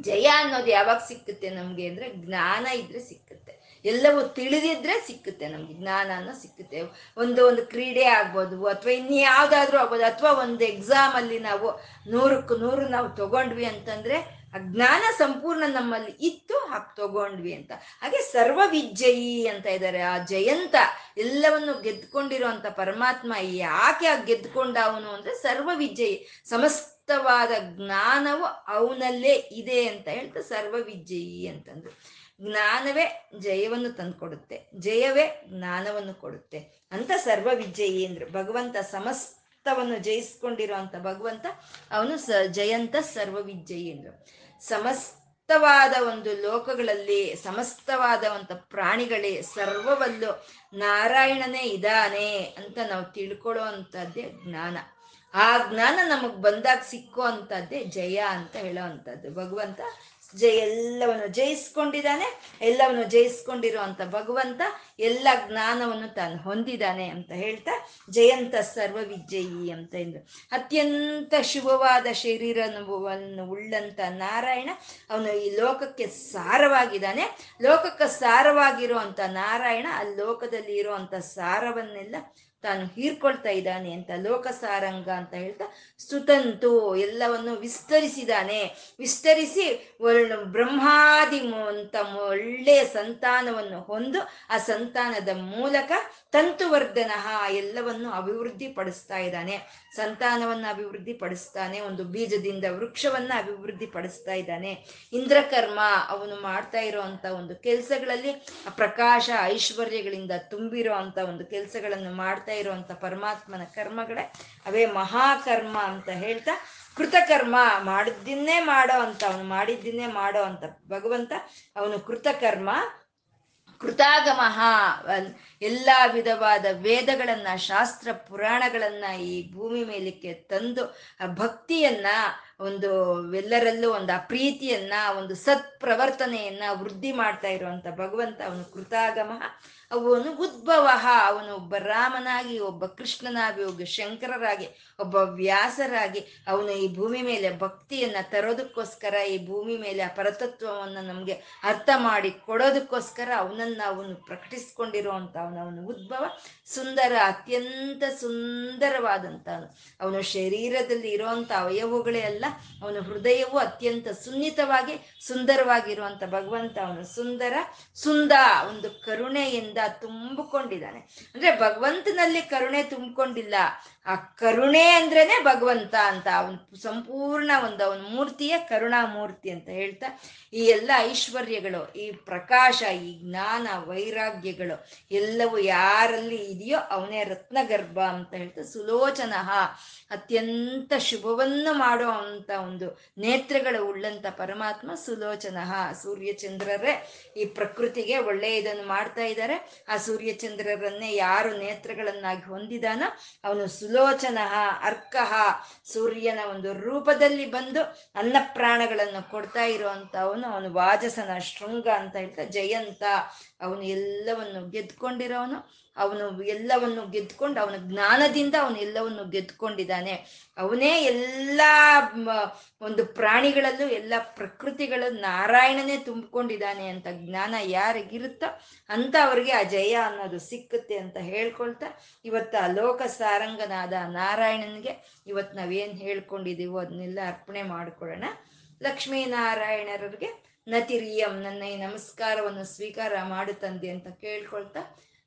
ಜಯ ಅನ್ನೋದು ಯಾವಾಗ ಸಿಕ್ಕುತ್ತೆ ನಮಗೆ ಅಂದ್ರೆ ಜ್ಞಾನ ಇದ್ರೆ ಸಿಕ್ಕುತ್ತೆ. ಎಲ್ಲವೂ ತಿಳಿದಿದ್ರೆ ಸಿಕ್ಕುತ್ತೆ ನಮ್ಗೆ, ಜ್ಞಾನ ಅನ್ನೋ ಸಿಕ್ಕುತ್ತೆ. ಒಂದು ಒಂದು ಕ್ರೀಡೆ ಆಗ್ಬೋದು, ಅಥವಾ ಇನ್ಯಾವುದಾದ್ರೂ ಆಗ್ಬೋದು, ಅಥವಾ ಒಂದು ಎಕ್ಸಾಮ್ ಅಲ್ಲಿ ನಾವು ನೂರಕ್ಕೂ ನೂರು ನಾವು ತಗೊಂಡ್ವಿ ಅಂತಂದ್ರೆ ಆ ಜ್ಞಾನ ಸಂಪೂರ್ಣ ನಮ್ಮಲ್ಲಿ ಇತ್ತು, ಹಾಗೆ ತಗೊಂಡ್ವಿ ಅಂತ. ಹಾಗೆ ಸರ್ವ ವಿಜಯಿ ಅಂತ ಇದ್ದಾರೆ. ಆ ಜಯಂತ ಎಲ್ಲವನ್ನು ಗೆದ್ಕೊಂಡಿರುವಂತ ಪರಮಾತ್ಮ ಯಾಕೆ ಆ ಗೆದ್ಕೊಂಡ ಅವನು ಅಂದ್ರೆ ಸರ್ವ ವಿಜಯಿ ಸಮಸ್ತವಾದ ಜ್ಞಾನವು ಅವನಲ್ಲೇ ಇದೆ ಅಂತ ಹೇಳ್ತಾ ಸರ್ವ ವಿಜಯಿ ಅಂತಂದ್ರು. ಜ್ಞಾನವೇ ಜಯವನ್ನು ತಂದುಕೊಡುತ್ತೆ. ಜಯವೇ ಜ್ಞಾನವನ್ನು ಕೊಡುತ್ತೆ ಅಂತ ಸರ್ವ ವಿಜಯಿ ಅಂದ್ರೆ. ಭಗವಂತ ಸಮಸ್ತವನ್ನು ಜಯಿಸ್ಕೊಂಡಿರುವಂತ ಭಗವಂತ, ಅವನು ಸ ಜಯಂತ ಸರ್ವ ವಿಜಯಿ ಅಂದ್ರು. ಸಮಸ್ತವಾದ ಒಂದು ಲೋಕಗಳಲ್ಲಿ ಸಮಸ್ತವಾದ ಪ್ರಾಣಿಗಳೇ, ಸರ್ವವಲ್ಲೂ ನಾರಾಯಣನೇ ಇದ್ದಾನೆ ಅಂತ ನಾವು ತಿಳ್ಕೊಳ್ಳೋ ಅಂಥದ್ದೇ ಜ್ಞಾನ. ಆ ಜ್ಞಾನ ನಮಗೆ ಬಂದಾಗ ಸಿಕ್ಕೋ ಅಂತದ್ದೇ ಜಯ ಅಂತ ಹೇಳೋ ಅಂಥದ್ದು ಭಗವಂತ ಜಯ ಎಲ್ಲವನ್ನು ಜಯಿಸ್ಕೊಂಡಿದ್ದಾನೆ, ಎಲ್ಲವನ್ನು ಜಯಿಸ್ಕೊಂಡಿರುವಂತ ಭಗವಂತ ಎಲ್ಲ ಜ್ಞಾನವನ್ನು ತಾನು ಹೊಂದಿದ್ದಾನೆ ಅಂತ ಹೇಳ್ತಾ, ಜಯಂತ ಸರ್ವ ವಿಜಯಿ ಅಂತ ಎಂದ್ರು ಅತ್ಯಂತ ಶುಭವಾದ ಶರೀರವನ್ನು ಉಳ್ಳಂತ ನಾರಾಯಣ, ಅವನು ಈ ಲೋಕಕ್ಕೆ ಸಾರವಾಗಿದ್ದಾನೆ. ಲೋಕಕ್ಕೆ ಸಾರವಾಗಿರುವಂತ ನಾರಾಯಣ, ಆ ಲೋಕದಲ್ಲಿ ಇರುವಂತ ಸಾರವನ್ನೆಲ್ಲ ತಾನು ಹೀರ್ಕೊಳ್ತಾ ಇದ್ದಾನೆ ಅಂತ, ಲೋಕಸಾರಂಗ ಅಂತ ಹೇಳ್ತಾ ಸುತಂತು ಎಲ್ಲವನ್ನು ವಿಸ್ತರಿಸಿದಾನೆ. ವಿಸ್ತರಿಸಿ ಒಳ್ಳೆ ಬ್ರಹ್ಮಾದಿ ಅಂತ ಒಳ್ಳೆಯ ಸಂತಾನವನ್ನು ಹೊಂದು ಆ ಸಂತಾನದ ಮೂಲಕ ತಂತುವರ್ಧನ ಎಲ್ಲವನ್ನು ಅಭಿವೃದ್ಧಿ ಪಡಿಸ್ತಾ ಇದ್ದಾನೆ. ಸಂತಾನವನ್ನು ಅಭಿವೃದ್ಧಿ ಪಡಿಸ್ತಾನೆ ಒಂದು ಬೀಜದಿಂದ ವೃಕ್ಷವನ್ನ ಅಭಿವೃದ್ಧಿ ಪಡಿಸ್ತಾ ಇದ್ದಾನೆ. ಇಂದ್ರಕರ್ಮ ಅವನು ಮಾಡ್ತಾ ಇರೋವಂಥ ಒಂದು ಕೆಲಸಗಳಲ್ಲಿ ಪ್ರಕಾಶ ಐಶ್ವರ್ಯಗಳಿಂದ ತುಂಬಿರೋ ಅಂತ ಒಂದು ಕೆಲಸಗಳನ್ನು ಮಾಡ್ತಾ ಇರುವಂತ ಪರಮಾತ್ಮನ ಕರ್ಮಗಳೇ, ಅವೇ ಮಹಾಕರ್ಮ ಅಂತ ಹೇಳ್ತಾ ಕೃತಕರ್ಮ ಮಾಡಿದ್ದನ್ನೇ ಮಾಡೋ ಅಂತ, ಅವನು ಮಾಡಿದ್ದನ್ನೇ ಮಾಡೋ ಅಂತ ಭಗವಂತ ಅವನು ಕೃತಕರ್ಮ, ಕೃತಾಗಮಃ ಎಲ್ಲ ವಿಧವಾದ ವೇದಗಳನ್ನ, ಶಾಸ್ತ್ರ ಪುರಾಣಗಳನ್ನ ಈ ಭೂಮಿ ಮೇಲಕ್ಕೆ ತಂದು ಆ ಭಕ್ತಿಯನ್ನ, ಒಂದು ಎಲ್ಲರಲ್ಲೂ ಒಂದು ಆ ಪ್ರೀತಿಯನ್ನ, ಒಂದು ಸತ್ ಪ್ರವರ್ತನೆಯನ್ನ ವೃದ್ಧಿ ಮಾಡ್ತಾ ಇರುವಂತ ಭಗವಂತ ಅವನು ಕೃತಾಗಮ. ಅವನು ಉದ್ಭವ. ಅವನು ಒಬ್ಬ ರಾಮನಾಗಿ, ಒಬ್ಬ ಕೃಷ್ಣನಾಗಿ, ಒಬ್ಬ ಶಂಕರರಾಗಿ, ಒಬ್ಬ ವ್ಯಾಸರಾಗಿ ಅವನು ಈ ಭೂಮಿ ಮೇಲೆ ಭಕ್ತಿಯನ್ನ ತರೋದಕ್ಕೋಸ್ಕರ, ಈ ಭೂಮಿ ಮೇಲೆ ಆ ಪರತತ್ವವನ್ನ ನಮ್ಗೆ ಅರ್ಥ ಮಾಡಿ ಕೊಡೋದಕ್ಕೋಸ್ಕರ ಅವನನ್ನ ಅವನು ಪ್ರಕಟಿಸ್ಕೊಂಡಿರುವಂತ ಅವನ, ಅವನು ಉದ್ಭವ ಸುಂದರ, ಅತ್ಯಂತ ಸುಂದರವಾದಂತ ಅವನು ಶರೀರದಲ್ಲಿ ಇರುವಂತ ಅವಯವಗಳೇ ಅಲ್ಲ, ಅವನ ಹೃದಯವು ಅತ್ಯಂತ ಸುನ್ನಿತವಾಗಿ ಸುಂದರವಾಗಿರುವಂತ ಭಗವಂತ ಅವನು ಸುಂದರ, ಸುಂದ ಒಂದು ಕರುಣೆಯಿಂದ ತುಂಬಿಕೊಂಡಿದ್ದಾನೆ. ಅಂದ್ರೆ ಭಗವಂತನಲ್ಲಿ ಕರುಣೆ ತುಂಬಿಕೊಂಡಿಲ್ಲ. ಆ ಕರುಣೆ ಅಂದ್ರೇನೆ ಭಗವಂತ ಅಂತ, ಅವನ್ ಸಂಪೂರ್ಣ ಒಂದು, ಅವನ ಮೂರ್ತಿಯೇ ಕರುಣಾಮೂರ್ತಿ ಅಂತ ಹೇಳ್ತಾ, ಈ ಎಲ್ಲ ಐಶ್ವರ್ಯಗಳು, ಈ ಪ್ರಕಾಶ, ಈ ಜ್ಞಾನ, ವೈರಾಗ್ಯಗಳು, ಎಲ್ಲವೂ ಯಾರಲ್ಲಿ ಇದೆಯೋ ಅವನೇ ರತ್ನಗರ್ಭ ಅಂತ ಹೇಳ್ತಾ, ಸುಲೋಚನ ಅತ್ಯಂತ ಶುಭವನ್ನು ಮಾಡೋ ಅಂತ ಒಂದು ನೇತ್ರಗಳು ಉಳ್ಳಂತ ಪರಮಾತ್ಮ ಸುಲೋಚನ, ಸೂರ್ಯಚಂದ್ರರೇ ಈ ಪ್ರಕೃತಿಗೆ ಒಳ್ಳೆ ಇದನ್ನು ಮಾಡ್ತಾ ಇದ್ದಾರೆ. ಆ ಸೂರ್ಯಚಂದ್ರರನ್ನೇ ಯಾರು ನೇತ್ರಗಳನ್ನಾಗಿ ಹೊಂದಿದಾನೋ ಅವನು ಸುಲೋಚನ, ಅರ್ಕಃ, ಸೂರ್ಯನ ಒಂದು ರೂಪದಲ್ಲಿ ಬಂದು ಅನ್ನ ಪ್ರಾಣಗಳನ್ನು ಕೊಡ್ತಾ ಇರುವಂತ ಅವನು ಅವನು ವಾಜಸನ ಶೃಂಗ ಅಂತ ಹೇಳ್ತಾ ಜಯಂತ. ಅವನು ಎಲ್ಲವನ್ನು ಗೆದ್ಕೊಂಡಿರೋನು ಅವನು ಎಲ್ಲವನ್ನು ಗೆದ್ಕೊಂಡು ಅವನ ಜ್ಞಾನದಿಂದ ಅವನು ಎಲ್ಲವನ್ನು ಗೆದ್ಕೊಂಡಿದ್ದಾನೆ ಅವನೇ ಎಲ್ಲ ಒಂದು ಪ್ರಾಣಿಗಳಲ್ಲೂ ಎಲ್ಲ ಪ್ರಕೃತಿಗಳು ನಾರಾಯಣನೇ ತುಂಬಿಕೊಂಡಿದ್ದಾನೆ ಅಂತ ಜ್ಞಾನ ಯಾರಿಗಿರುತ್ತೋ ಅಂತ ಅವ್ರಿಗೆ ಆ ಜಯ ಅನ್ನೋದು ಸಿಕ್ಕುತ್ತೆ ಅಂತ ಹೇಳ್ಕೊಳ್ತಾ, ಇವತ್ತು ಆ ಲೋಕ ಸಾರಂಗನಾದ ನಾರಾಯಣನಿಗೆ ಇವತ್ತು ನಾವೇನು ಹೇಳ್ಕೊಂಡಿದ್ದೀವೋ ಅದನ್ನೆಲ್ಲ ಅರ್ಪಣೆ ಮಾಡ್ಕೊಳ್ಳೋಣ. ಲಕ್ಷ್ಮೀನಾರಾಯಣರಿಗೆ ನತಿರಿಯಂ ನನ್ನ ಈ ನಮಸ್ಕಾರವನ್ನು ಸ್ವೀಕಾರ ಮಾಡು ತಂದೆ ಅಂತ ಕೇಳ್ಕೊಳ್ತಾ